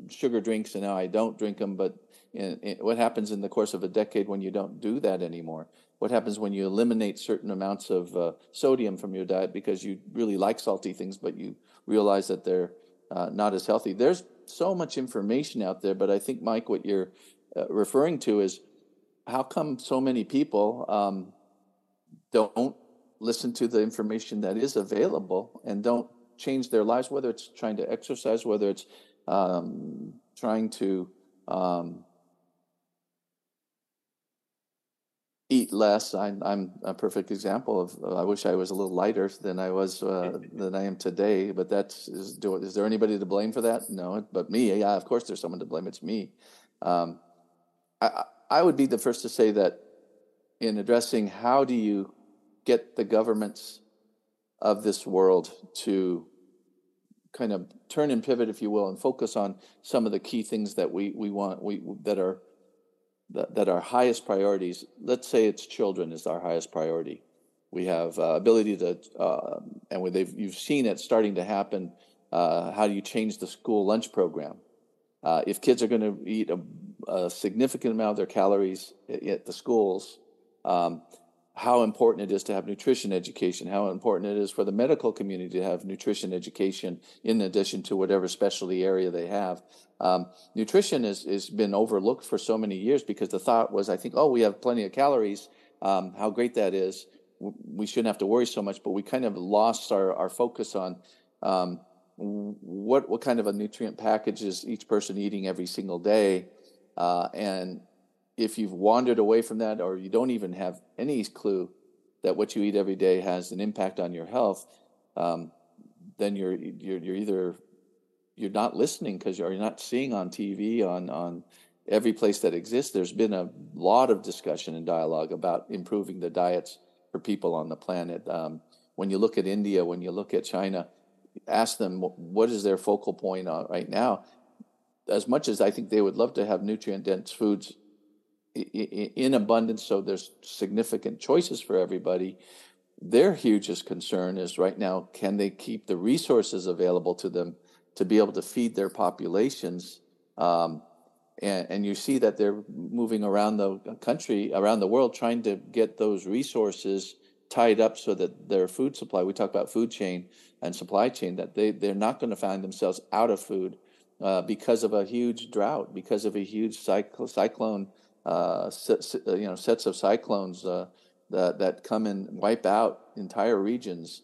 sugar drinks and now I don't drink them. But in, in, what happens in the course of a decade when you don't do that anymore? What happens when you eliminate certain amounts of uh, sodium from your diet because you really like salty things, but you realize that they're uh, not as healthy? There's so much information out there, but I think, Mike, what you're uh, referring to is how come so many people um, don't listen to the information that is available and don't change their lives, whether it's trying to exercise, whether it's um, trying to um, eat less. I, am a perfect example of. Uh, I wish I was a little lighter than I was uh, than I am today. But that's is, do, is there anybody to blame for that? No, but me. Yeah, of course, there's someone to blame. It's me. Um, I, I would be the first to say that in addressing how do you get the governments of this world to kind of turn and pivot, if you will, and focus on some of the key things that we, we want we that are that, are highest priorities. Let's say it's children is our highest priority. We have uh, ability to, uh, and they've you've seen it starting to happen. Uh, how do you change the school lunch program? Uh, if kids are going to eat a, a, significant amount of their calories at the schools, um, how important it is to have nutrition education, how important it is for the medical community to have nutrition education in addition to whatever specialty area they have. Um, nutrition has, has been overlooked for so many years because the thought was, I think, oh, we have plenty of calories, um, how great that is. We shouldn't have to worry so much, but we kind of lost our, our focus on um, what what kind of a nutrient package is each person eating every single day, uh, and if you've wandered away from that, or you don't even have any clue that what you eat every day has an impact on your health, um, then you're, you're you're either you're not listening because you're not seeing on TV on on every place that exists. There's been a lot of discussion and dialogue about improving the diets for people on the planet. Um, when you look at India, when you look at China, ask them what is their focal point on right now. As much as I think they would love to have nutrient dense foods in abundance, so there's significant choices for everybody. Their hugest concern is right now can they keep the resources available to them to be able to feed their populations? Um, and, and, you see that they're moving around the country, around the world, trying to get those resources tied up so that their food supply, we talk about food chain and supply chain, that they, they're not going to find themselves out of food uh, because of a huge drought, because of a huge cyclone, uh, you know, sets of cyclones uh, that, that come and wipe out entire regions.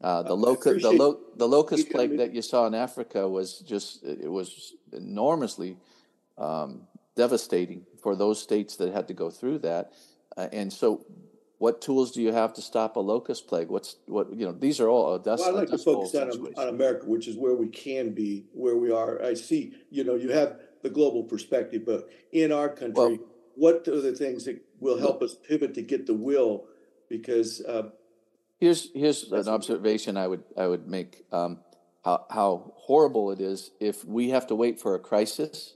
Uh, the, loca- the, lo- the locust plague that you saw in Africa was just, it was enormously um, devastating for those states that had to go through that. Uh, and so what tools do you have to stop a locust plague? What's what you know? These are all a dust. Well, I like to focus on, on America, which is where we can be, where we are. I see, you know, you have the global perspective, but in our country, well, what are the things that will help us pivot to get the will? Because uh, here's here's an observation I would I would make. Um, how, how horrible it is if we have to wait for a crisis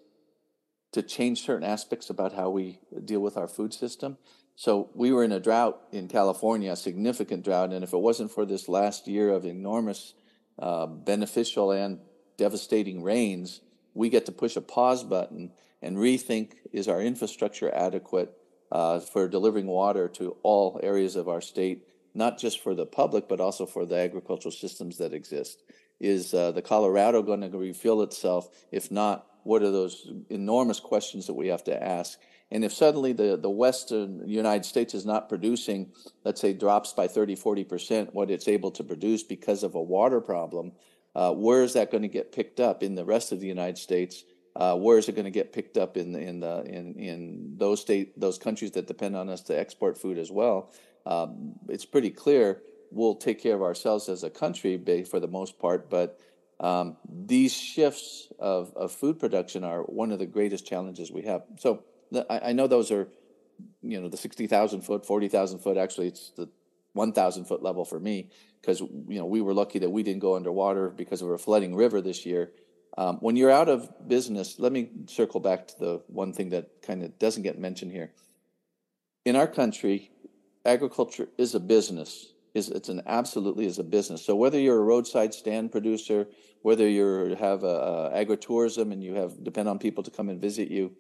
to change certain aspects about how we deal with our food system. So we were in a drought in California, a significant drought, and if it wasn't for this last year of enormous uh, beneficial and devastating rains, we get to push a pause button and rethink: is our infrastructure adequate uh, for delivering water to all areas of our state, not just for the public but also for the agricultural systems that exist? Is uh, the Colorado going to refill itself? If not, what are those enormous questions that we have to ask? And if suddenly the, the Western United States is not producing, let's say, drops by 30, 40% what it's able to produce because of a water problem, uh, where is that going to get picked up in the rest of the United States? Uh, where is it going to get picked up in in the in in those state those countries that depend on us to export food as well? Um, it's pretty clear we'll take care of ourselves as a country for the most part, but um, these shifts of, of food production are one of the greatest challenges we have. So I, I know those are, you know, the 60,000 foot, 40,000 foot. Actually, it's the 1,000 foot level for me because, you know, we were lucky that we didn't go underwater because of a flooding river this year. Um, when you're out of business, let me circle back to the one thing that kind of doesn't get mentioned here. In our country, agriculture is a business. Is it's an absolutely is a business. So whether you're a roadside stand producer, whether you have a, a agritourism and you have depend on people to come and visit you,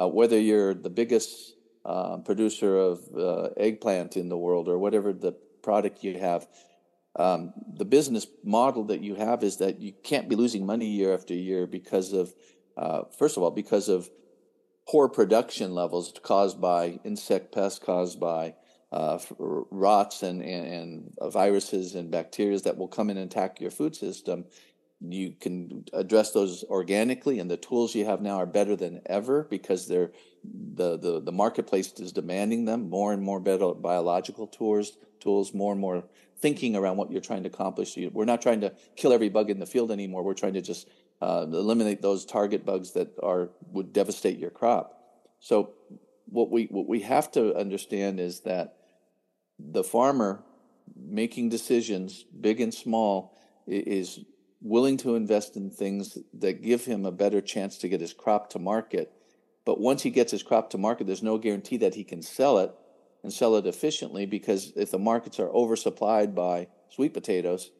uh, whether you're the biggest uh, producer of uh, eggplant in the world or whatever the product you have, um, the business model that you have is that you can't be losing money year after year because of, uh, first of all, because of poor production levels caused by insect pests, caused by uh, rots and, and, and, viruses and bacteria that will come in and attack your food system you can address those organically and the tools you have now are better than ever because they're the, the, the marketplace is demanding them. More and more better biological tools tools more and more thinking around what you're trying to accomplish. We're not trying to kill every bug in the field anymore. We're trying to just uh, eliminate those target bugs that are would devastate your crop. So what we what we have to understand is that the farmer making decisions big and small is willing to invest in things that give him a better chance to get his crop to market. But once he gets his crop to market, there's no guarantee that he can sell it and sell it efficiently because if the markets are oversupplied by sweet potatoes,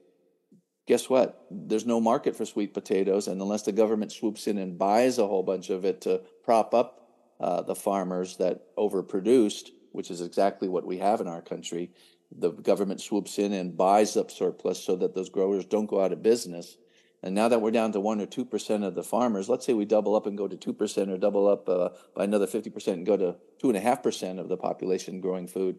guess what? There's no market for sweet potatoes. And unless the government swoops in and buys a whole bunch of it to prop up uh, the farmers that overproduced, which is exactly what we have in our country, the government swoops in and buys up surplus so that those growers don't go out of business. And now that we're down to one or two percent of the farmers, let's say we double up and go to two percent, or double up uh, by another fifty percent and go to two and a half percent of the population growing food.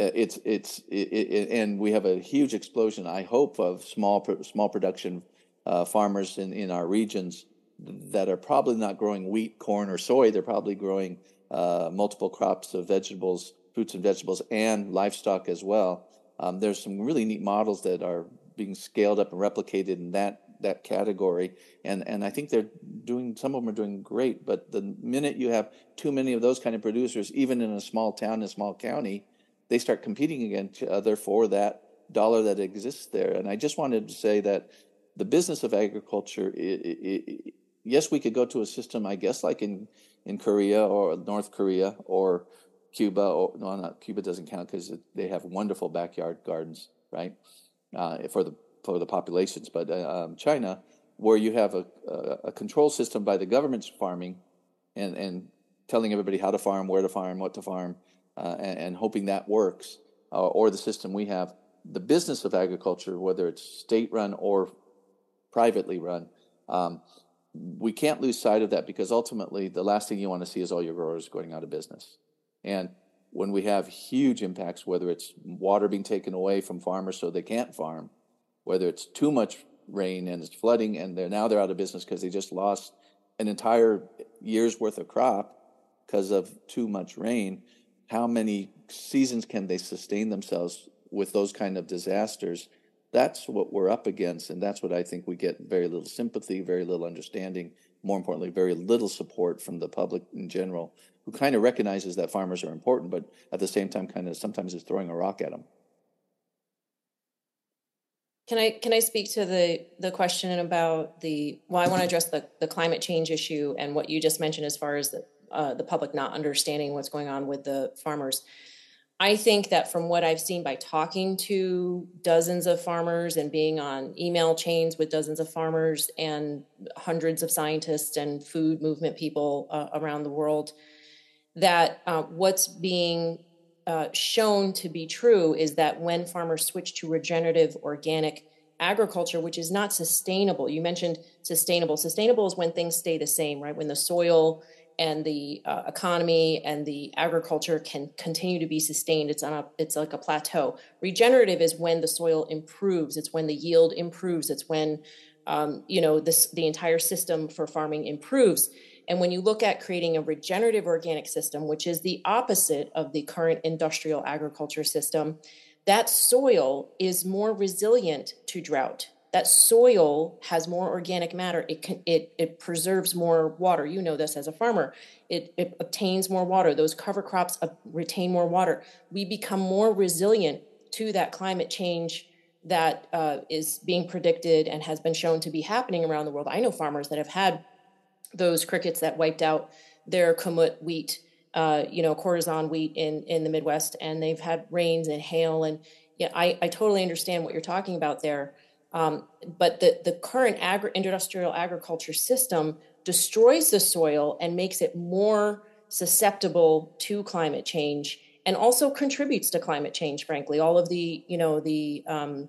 Uh, it's it's it, it, and we have a huge explosion. I hope of small small production uh, farmers in in our regions that are probably not growing wheat, corn, or soy. They're probably growing uh, multiple crops of vegetables fruits and vegetables and livestock as well. Um, there's some really neat models that are being scaled up and replicated in that that category, and and I think they're doing some of them are doing great. But the minute you have too many of those kind of producers, even in a small town, a small county, they start competing against each other for that dollar that exists there. And I just wanted to say that the business of agriculture, it, it, it, yes, we could go to a system, I guess, like in in Korea or North Korea or Cuba, or, no, not Cuba doesn't count because they have wonderful backyard gardens, right? Uh, for the for the populations, but uh, um, China, where you have a, a, a control system by the government's farming, and and telling everybody how to farm, where to farm, what to farm, uh, and, and, hoping that works. uh, or the system we have, the business of agriculture, whether it's state run or privately run, um, we can't lose sight of that because ultimately the last thing you want to see is all your growers going out of business. And when we have huge impacts, whether it's water being taken away from farmers so they can't farm, whether it's too much rain and it's flooding and they're now they're out of business because they just lost an entire year's worth of crop because of too much rain, how many seasons can they sustain themselves with those kind of disasters? That's what we're up against, and that's what I think we get very little sympathy, very little understanding, more importantly, very little support from the public in general, who kind of recognizes that farmers are important, but at the same time, kind of sometimes is throwing a rock at them. Can I can I speak to the the question about the well? I want to address the the climate change issue and what you just mentioned as far as the uh, the public not understanding what's going on with the farmers. I think that from what I've seen by talking to dozens of farmers and being on email chains with dozens of farmers and hundreds of scientists and food movement people uh, around the world, that uh, what's being uh, shown to be true is that when farmers switch to regenerative organic agriculture, which is not sustainable, you mentioned sustainable. Sustainable is when things stay the same, right? When the soil and the uh, economy and the agriculture can continue to be sustained. It's on a it's like a plateau. Regenerative is when the soil improves. It's when the yield improves. It's when um, you know this the entire system for farming improves. And when you look at creating a regenerative organic system which is the opposite of the current industrial agriculture system that soil is more resilient to drought that soil has more organic matter. It can it it preserves more water. You know this as a farmer. It it obtains more water. Those cover crops retain more water. We become more resilient to that climate change that uh, is being predicted and has been shown to be happening around the world. I know farmers that have had those crickets that wiped out their kamut wheat, uh, you know, khorasan wheat in in the Midwest, and they've had rains and hail and yeah, I, I totally understand what you're talking about there. Um, but the, the current agri- industrial agriculture system destroys the soil and makes it more susceptible to climate change and also contributes to climate change frankly. All of the you know the um,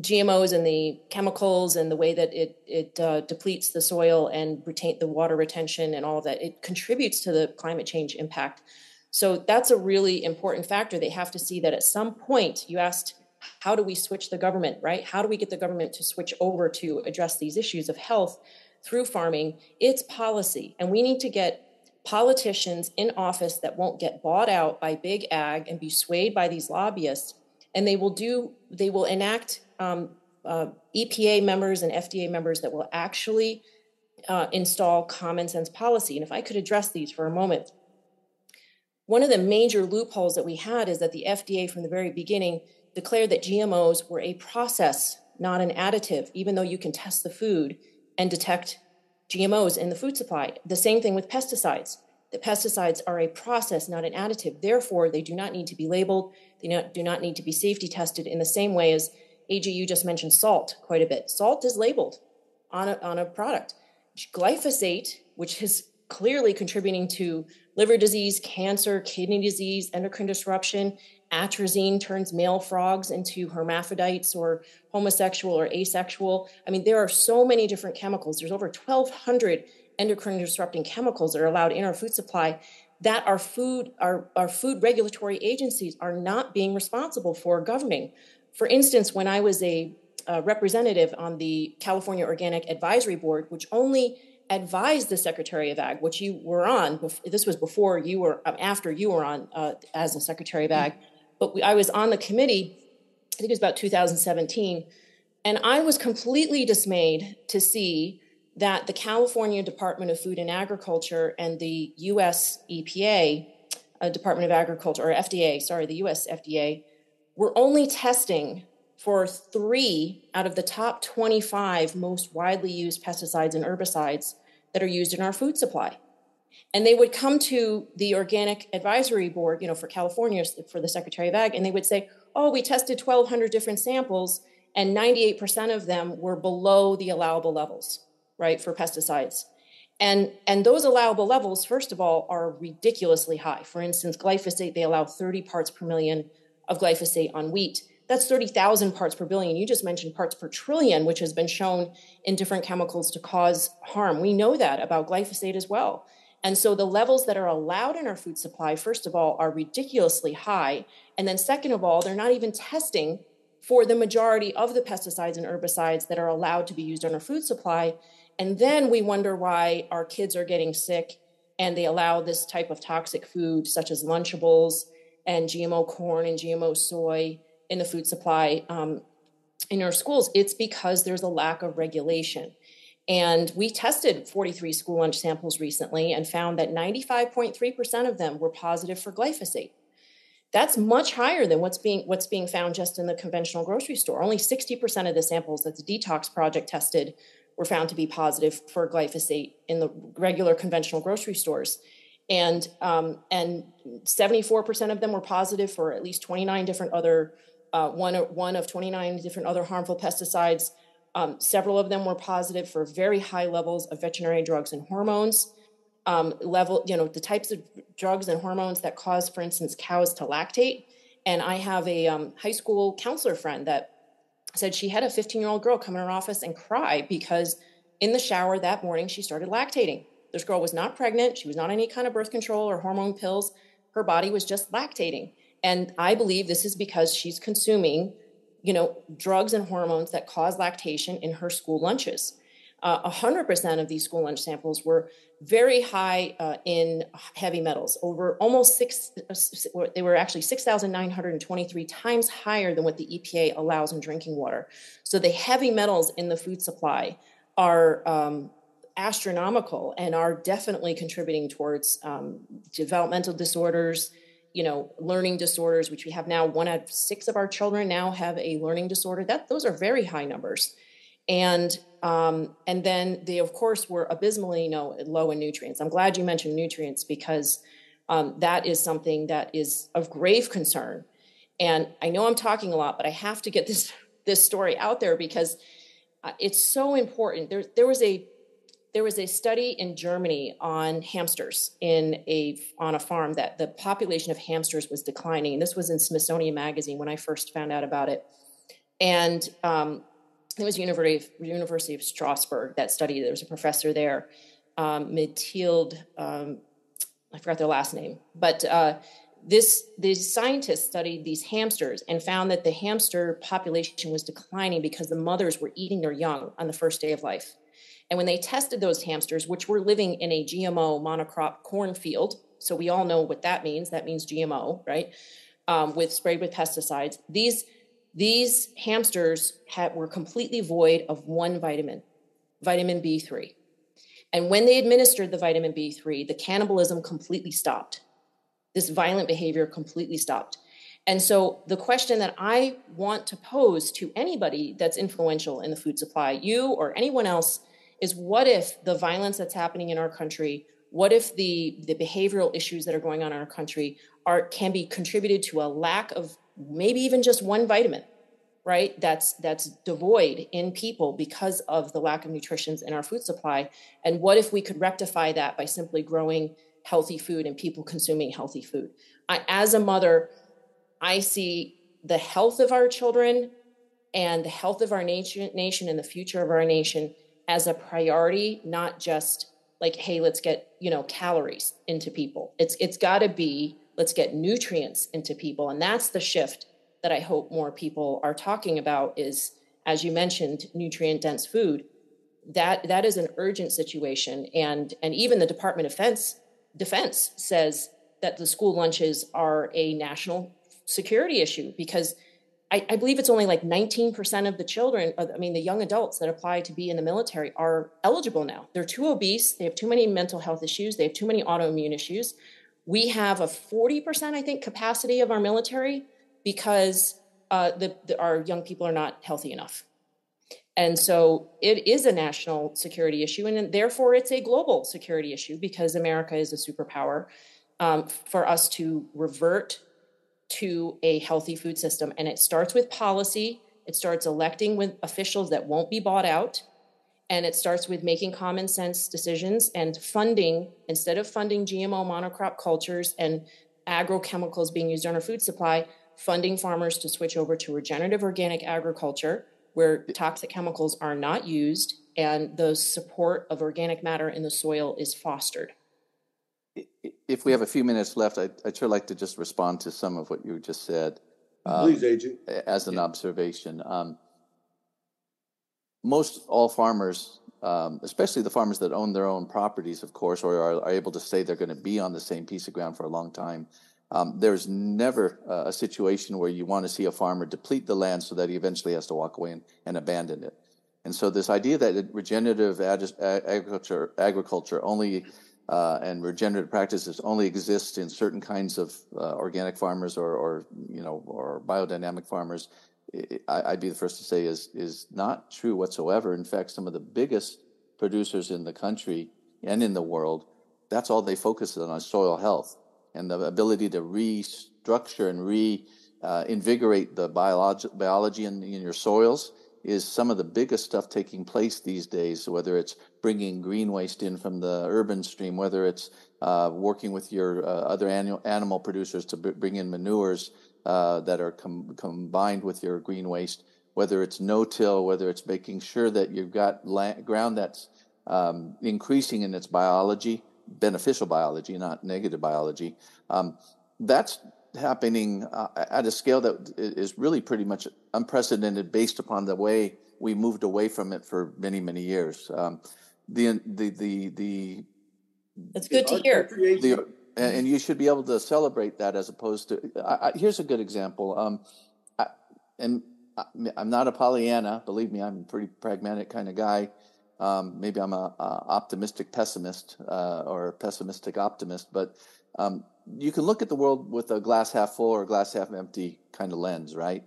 gmos and the chemicals and the way that it it uh, depletes the soil and retain the water retention and all of that it contributes to the climate change impact. So that's a really important factor. They have to see that at some point you asked how do we switch the government, right? How do we get the government to switch over to address these issues of health through farming? It's policy. And we need to get politicians in office that won't get bought out by big ag and be swayed by these lobbyists. And they will do, they will enact um, uh, EPA members and FDA members that will actually uh, install common sense policy. And if I could address these for a moment, one of the major loopholes that we had is that the FDA from the very beginning declared that GMOs were a process, not an additive, even though you can test the food and detect GMOs in the food supply. The same thing with pesticides. The pesticides are a process, not an additive. Therefore, they do not need to be labeled. They do not need to be safety tested in the same way as AG, you just mentioned salt quite a bit. Salt is labeled on a, on a product. Glyphosate, which is clearly contributing to liver disease, cancer, kidney disease, endocrine disruption, atrazine turns male frogs into hermaphrodites or homosexual or asexual. I mean, there are so many different chemicals. There's over 1,200 endocrine disrupting chemicals that are allowed in our food supply that our food, our, our food regulatory agencies are not being responsible for governing. For instance, when I was a, representative on the California Organic Advisory Board, which only advised the Secretary of Ag, which you were on. This was before you were, um, after you were on uh, as the Secretary of Ag but we, I was on the committee, I think it was about 2017, and I was completely dismayed to see that the California Department of Food and Agriculture and the US EPA, uh, Department of Agriculture, or FDA, sorry, the US FDA, were only testing for three out of the top 25 most widely used pesticides and herbicides that are used in our food supply. And they would come to the organic advisory board, you know, for California, for the Secretary of Ag, and they would say, oh, we tested 1,200 different samples, and 98% of them were below the allowable levels, right, for pesticides. And, and those allowable levels, first of all, are ridiculously high. For instance, glyphosate, they allow 30 parts per million of glyphosate on wheat. That's 30,000 parts per billion. You just mentioned parts per trillion, which has been shown in different chemicals to cause harm. We know that about glyphosate as well. And so the levels that are allowed in our food supply, first of all, are ridiculously high. And then, second of all, they're not even testing for the majority of the pesticides and herbicides that are allowed to be used on our food supply. And then we wonder why our kids are getting sick and they allow this type of toxic food, such as Lunchables and GMO corn and GMO soy, in the food supply um, in our schools. It's because there's a lack of regulation. And we tested 43 school lunch samples recently and found that 95.3% of them were positive for glyphosate. That's much higher than what's being what's being found just in the conventional grocery store. Only 60% of the samples that the detox project tested were found to be positive for glyphosate in the regular conventional grocery stores. And um, and 74% of them were positive for at least 29 different other uh, one one of 29 different other harmful pesticides um, several of them were positive for very high levels of veterinary drugs and hormones. Um, level, you know, the types of drugs and hormones that cause, for instance, cows to lactate. And I have a um, high school counselor friend that said she had a 15 year old girl come in her office and cry because in the shower that morning she started lactating. This girl was not pregnant. She was not on any kind of birth control or hormone pills. Her body was just lactating. And I believe this is because she's consuming you know, drugs and hormones that cause lactation in her school lunches. Uh, 100% of these school lunch samples were very high uh, in heavy metals, over almost six, uh, they were actually 6,923 times higher than what the EPA allows in drinking water. So the heavy metals in the food supply are um, astronomical and are definitely contributing towards um, developmental disorders, you know learning disorders which we have now one out of six of our children now have a learning disorder. That those are very high numbers. And um, and then they of course were abysmally you know, low in nutrients. I'm glad you mentioned nutrients because um, that is something that is of grave concern. And i know i'm talking a lot but i have to get this this story out there because uh, it's so important. There, there was a there was a study in Germany on hamsters in a on a farm that the population of hamsters was declining. And this was in Smithsonian Magazine when I first found out about it. And um, it was University of, University of Strasbourg that study. There was a professor there, um, Mathilde. Um, I forgot their last name, but uh, this these scientists studied these hamsters and found that the hamster population was declining because the mothers were eating their young on the first day of life and when they tested those hamsters, which were living in a GMO monocrop cornfield, so we all know what that means. That means GMO, right? Um, with sprayed with pesticides. These these hamsters had, were completely void of one vitamin, vitamin B3. And when they administered the vitamin B3, the cannibalism completely stopped. This violent behavior completely stopped. And so, the question that I want to pose to anybody that's influential in the food supply, you or anyone else is what if the violence that's happening in our country what if the the behavioral issues that are going on in our country are can be contributed to a lack of maybe even just one vitamin right? That's that's devoid in people because of the lack of nutrition in our food supply. And what if we could rectify that by simply growing healthy food and people consuming healthy food? I, as a mother i see the health of our children and the health of our nation nation and the future of our nation as a priority, not just like, hey, let's get, you know, calories into people. It's it's gotta be let's get nutrients into people. And that's the shift that I hope more people are talking about is, as you mentioned, nutrient dense food. That that is an urgent situation. And and even the Department of Defense Defense says that the school lunches are a national security issue because I, I, believe it's only like 19% of the children, I mean, the young adults that apply to be in the military are eligible now. They're too obese. They have too many mental health issues. They have too many autoimmune issues. We have a 40%, I think, capacity of our military because uh, the, the, our young people are not healthy enough. And so it is a national security issue, and therefore it's a global security issue because America is a superpower. Um, for us to revert to a healthy food system. And it starts with policy, it starts electing with officials that won't be bought out. And it starts with making common sense decisions and funding, instead of funding GMO monocrop cultures and agrochemicals being used on our food supply, funding farmers to switch over to regenerative organic agriculture, where toxic chemicals are not used and the support of organic matter in the soil is fostered. If we have a few minutes left, I'd, I'd sure like to just respond to some of what you just said. Um, Please, AG. As an yeah. observation. Um, most all farmers, um, especially the farmers that own their own properties, of course, or are, are able to say they're going to be on the same piece of ground for a long time, um, there's never uh, a situation where you want to see a farmer deplete the land so that he eventually has to walk away and, and abandon it. And so this idea that regenerative agriculture, agriculture only uh, and regenerative practices only exist in certain kinds of uh, organic farmers or, or, you know or biodynamic farmers, I, would be the first to say is is not true whatsoever. In fact, some of the biggest producers in the country and in the world, that's all they focus on is soil health and the ability to restructure and reinvigorate uh, the biology, biology in, in your soils is some of the biggest stuff taking place these days, whether it's bringing green waste in from the urban stream, whether it's uh, working with your uh, other annual, animal producers to b- bring in manures uh, that are com- combined with your green waste, whether it's no-till, whether it's making sure that you've got land, ground that's um, increasing in its biology, beneficial biology, not negative biology. Um, that's happening uh, at a scale that is really pretty much unprecedented based upon the way we moved away from it for many many years. Um, the the the the that's good to hear. the, and you should be able to celebrate that as opposed to I, I, here's a good example. Um, I, and i'm not a pollyanna believe me i'm a pretty pragmatic kind of guy. Um, maybe i'm a, a optimistic pessimist uh, or a pessimistic optimist but um, you can look at the world with a glass half full or glass half empty kind of lens, right?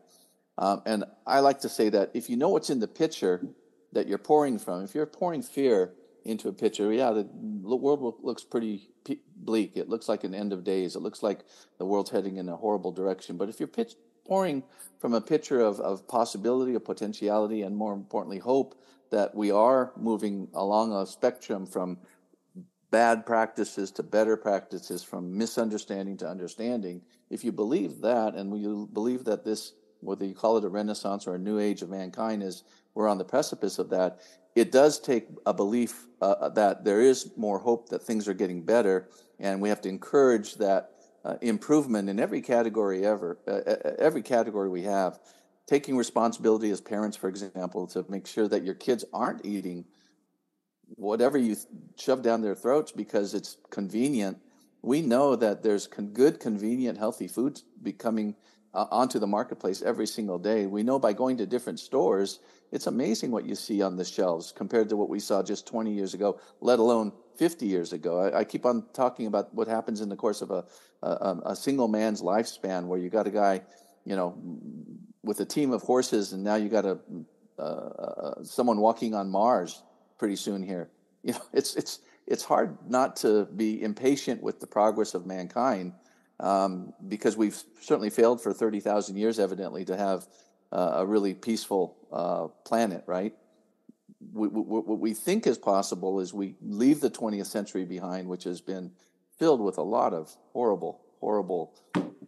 Um, and I like to say that if you know what's in the pitcher that you're pouring from, if you're pouring fear into a pitcher, yeah, the world looks pretty bleak. It looks like an end of days. It looks like the world's heading in a horrible direction. But if you're pitch, pouring from a pitcher of, of possibility, of potentiality, and more importantly, hope that we are moving along a spectrum from bad practices to better practices, from misunderstanding to understanding, if you believe that, and you believe that this, whether you call it a renaissance or a new age of mankind, is we're on the precipice of that, it does take a belief uh, that there is more hope that things are getting better, and we have to encourage that uh, improvement in every category ever, uh, uh every category we have. Taking responsibility as parents, for example, to make sure that your kids aren't eating whatever you shove down their throats because it's convenient. We know that there's con- good, convenient, healthy foods becoming uh, onto the marketplace every single day. We know by going to different stores, it's amazing what you see on the shelves compared to what we saw just 20 years ago, let alone 50 years ago. I, I keep on talking about what happens in the course of a, a, a single man's lifespan, where you got a guy, you know, with a team of horses, and now you got a uh, uh, someone walking on Mars pretty soon here. You know, it's it's it's hard not to be impatient with the progress of mankind um, because we've certainly failed for thirty thousand years, evidently, to have uh, a really peaceful uh, planet. Right? We, we, what we think is possible is we leave the 20th century behind, which has been filled with a lot of horrible, horrible,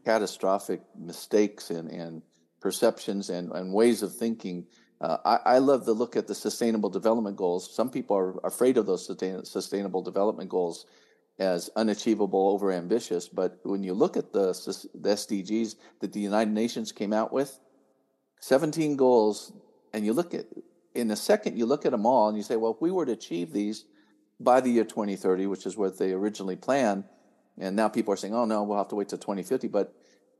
catastrophic mistakes and, and perceptions and, and ways of thinking uh, I, I, love to look at the sustainable development goals. Some people are afraid of those sustain, sustainable development goals as unachievable, over ambitious. But when you look at the, the SDGs that the United Nations came out with, 17 goals, and you look at in a second, you look at them all and you say, well, if we were to achieve these by the year 2030, which is what they originally planned, and now people are saying, oh no, we'll have to wait till 2050. But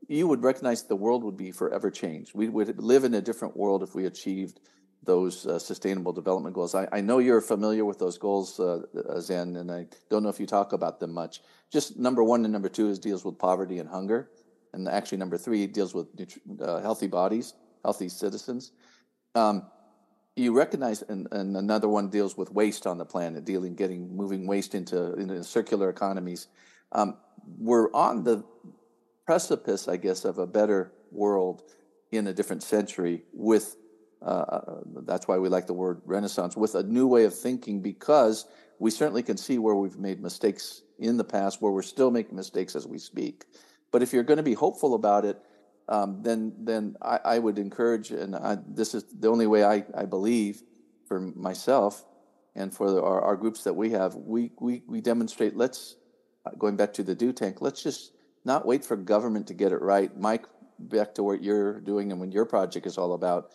you would recognize the world would be forever changed. We would live in a different world if we achieved those uh, sustainable development goals. I, I, know you're familiar with those goals, uh, uh, Zen, and I don't know if you talk about them much. Just number one and number two is deals with poverty and hunger, and actually number three deals with uh, healthy bodies, healthy citizens. Um, you recognize, and, and, another one deals with waste on the planet, dealing, getting, moving waste into, into circular economies. Um, we're on the precipice, I guess, of a better world in a different century with uh, uh, that's why we like the word renaissance with a new way of thinking because we certainly can see where we've made mistakes in the past where we're still making mistakes as we speak. But if you're going to be hopeful about it um, then then I, I, would encourage, and I, this is the only way I, I believe for myself and for the, our, our groups that we have, we, we, we demonstrate, let's, uh, going back to the do tank, let's just not wait for government to get it right. Mike, back to what you're doing and what your project is all about,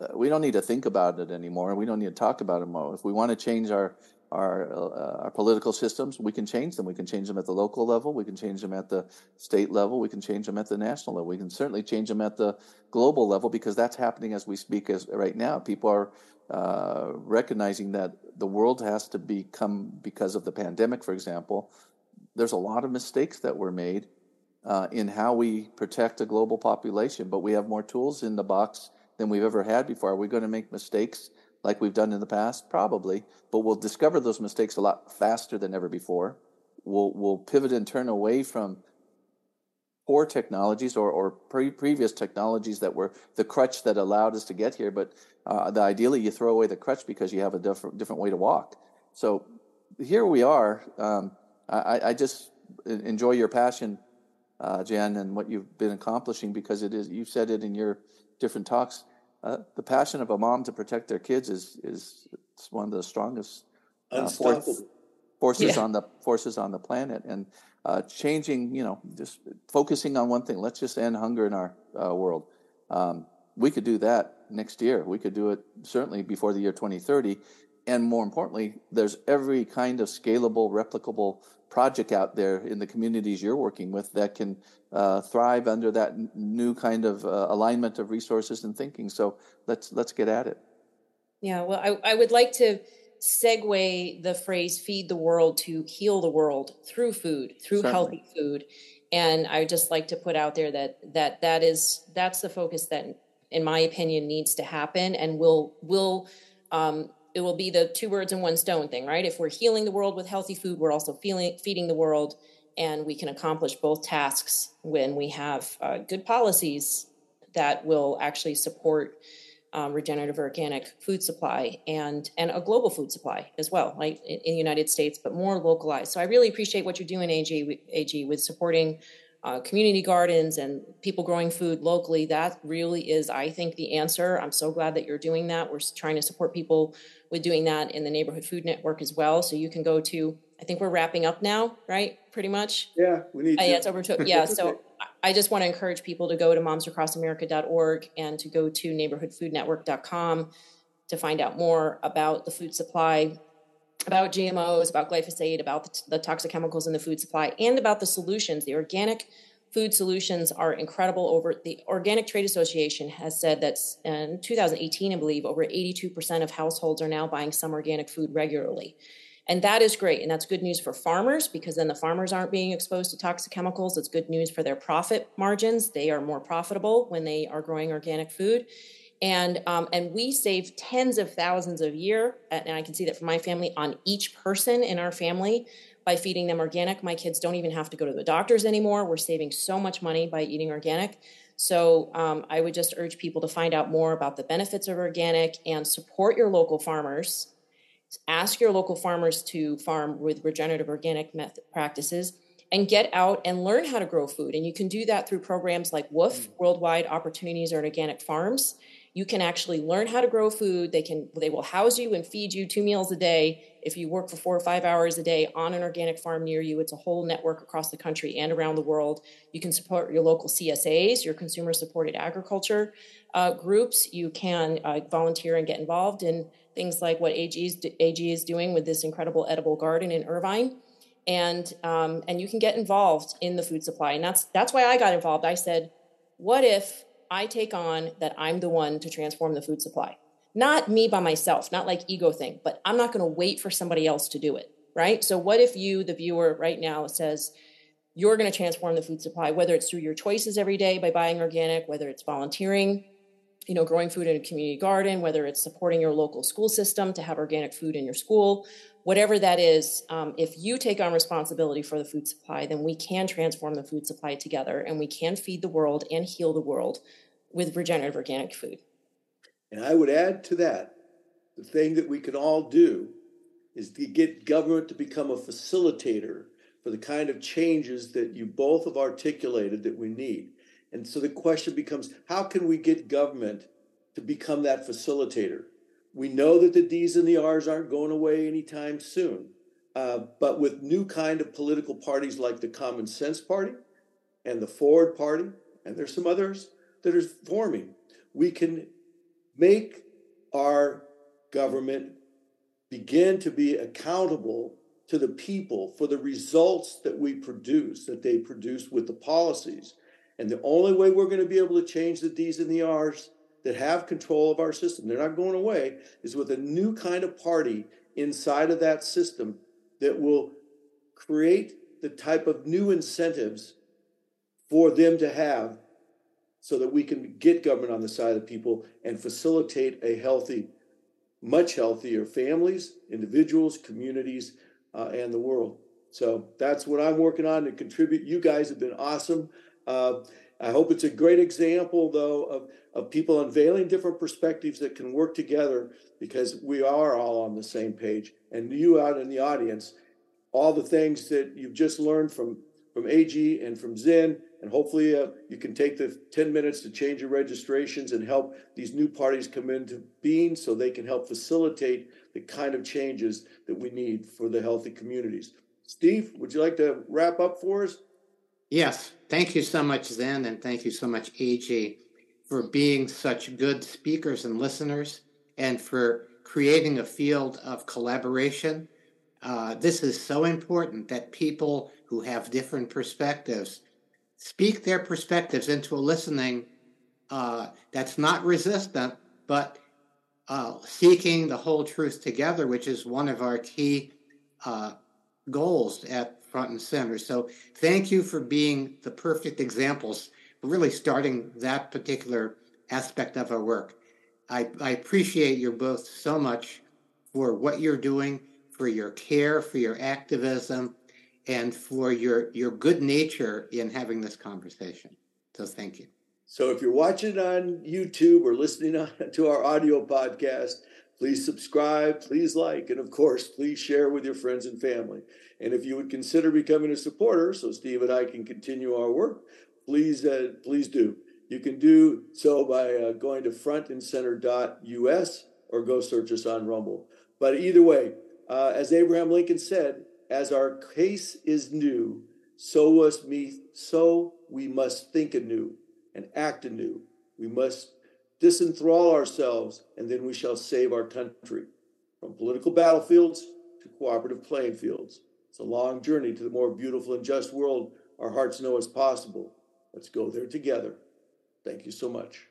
uh, we don't need to think about it anymore. We don't need to talk about it more. If we want to change our our, uh, our political systems, we can change them. We can change them at the local level. We can change them at the state level. We can change them at the national level. We can certainly change them at the global level because that's happening as we speak as right now. People are uh, recognizing that the world has to become, because of the pandemic, for example, there's a lot of mistakes that were made uh, in how we protect a global population, but we have more tools in the box than we've ever had before. Are we going to make mistakes? like we've done in the past? Probably, but we'll discover those mistakes a lot faster than ever before. We'll, we'll pivot and turn away from poor technologies or, or pre- previous technologies that were the crutch that allowed us to get here. But uh, the, ideally, you throw away the crutch because you have a different, different way to walk. So here we are. Um, I, I, just enjoy your passion, uh, Zen, and what you've been accomplishing because it is, you've said it in your different talks uh, the passion of a mom to protect their kids is is one of the strongest uh, force, forces yeah. on the forces on the planet, and uh, changing, you know, just focusing on one thing. Let's just end hunger in our uh, world. Um, we could do that next year. We could do it certainly before the year 2030, and more importantly, there's every kind of scalable, replicable project out there in the communities you're working with that can uh, thrive under that n- new kind of uh, alignment of resources and thinking. So let's let's get at it. Yeah, well, I, I would like to segue the phrase "feed the world" to heal the world through food, through Certainly. healthy food, and I would just like to put out there that that that is that's the focus that, in my opinion, needs to happen, and will will um, it will be the two birds and one stone thing, right? If we're healing the world with healthy food, we're also feeling, feeding the world, and we can accomplish both tasks when we have uh, good policies that will actually support um, regenerative organic food supply and and a global food supply as well, like in, in, the United States, but more localized. So I really appreciate what you're doing, AG, AG with supporting uh, community gardens and people growing food locally. That really is, I think, the answer. I'm so glad that you're doing that. We're trying to support people with doing that in the neighborhood food network as well. So you can go to, I think we're wrapping up now, right? Pretty much. Yeah, we need. Uh, yeah, it's over to yeah. so I just want to encourage people to go to momsacrossamerica.org and to go to neighborhoodfoodnetwork.com to find out more about the food supply about GMOs, about glyphosate, about the, the, toxic chemicals in the food supply, and about the solutions. The organic food solutions are incredible. Over the Organic Trade Association has said that in 2018, I believe, over 82% of households are now buying some organic food regularly. And that is great. And that's good news for farmers because then the farmers aren't being exposed to toxic chemicals. It's good news for their profit margins. They are more profitable when they are growing organic food and um, and we save tens of thousands a year and i can see that for my family on each person in our family by feeding them organic. My kids don't even have to go to the doctors anymore. We're saving so much money by eating organic. So um, i would just urge people to find out more about the benefits of organic and support your local farmers. Ask your local farmers to farm with regenerative organic method practices and get out and learn how to grow food. And you can do that through programs like WWOOF. Mm. worldwide opportunities or organic farms you can actually learn how to grow food. They can they will house you and feed you two meals a day. If you work for four or five hours a day on an organic farm near you it's a whole network across the country and around the world. You can support your local csas your consumer supported agriculture uh, groups. You can uh, volunteer and get involved in things like what AG is, AG is doing with this incredible edible garden in irvine. And um, and you can get involved in the food supply. And that's that's why i got involved. I said what if I take on that I'm the one to transform the food supply. Not me by myself, not like ego thing, but I'm not going to wait for somebody else to do it, right? So what if you, the viewer right now says, you're going to transform the food supply, whether it's through your choices every day by buying organic, whether it's volunteering, you know, growing food in a community garden, whether it's supporting your local school system to have organic food in your school, whatever that is, um, if you take on responsibility for the food supply, then we can transform the food supply together and we can feed the world and heal the world with regenerative organic food. And I would add to that the thing that we can all do is to get government to become a facilitator for the kind of changes that you both have articulated that we need. And so the question becomes how can we get government to become that facilitator? We know that the D's and the R's aren't going away anytime soon. Uh, but with new kind of political parties like the Common Sense Party and the Forward Party, and there's some others that are forming, we can make our government begin to be accountable to the people for the results that we produce, that they produce with the policies. And the only way we're going to be able to change the D's and the R's that have control of our system, they're not going away, is with a new kind of party inside of that system that will create the type of new incentives for them to have so that we can get government on the side of the people and facilitate a healthy, much healthier families, individuals, communities, uh, and the world. So that's what I'm working on to contribute. You guys have been awesome. Uh, I hope it's a great example, though, of, of people unveiling different perspectives that can work together because we are all on the same page. And you out in the audience, all the things that you've just learned from, from AG and from Zen, and hopefully uh, you can take the 10 minutes to change your registrations and help these new parties come into being so they can help facilitate the kind of changes that we need for the healthy communities. Steve, would you like to wrap up for us? Yes. Thank you so much, Zen, and thank you so much, AG, for being such good speakers and listeners and for creating a field of collaboration. Uh, this is so important that people who have different perspectives speak their perspectives into a listening uh, that's not resistant, but uh, seeking the whole truth together, which is one of our key uh, goals at Front and Center. So, thank you for being the perfect examples, really starting that particular aspect of our work. I, I appreciate you both so much for what you're doing, for your care, for your activism, and for your your good nature in having this conversation. So, thank you. So if you're watching on YouTube or listening to our audio podcast, please subscribe, please like, and of course, please share with your friends and family. And if you would consider becoming a supporter so Steve and I can continue our work, please, uh, please do. You can do so by uh, going to frontandcenter.us or go search us on Rumble. But either way, uh, as Abraham Lincoln said, as our case is new, so was me, so we must think anew and act anew. We must disenthrall ourselves, and then we shall save our country from political battlefields to cooperative playing fields. It's a long journey to the more beautiful and just world our hearts know is possible. Let's go there together. Thank you so much.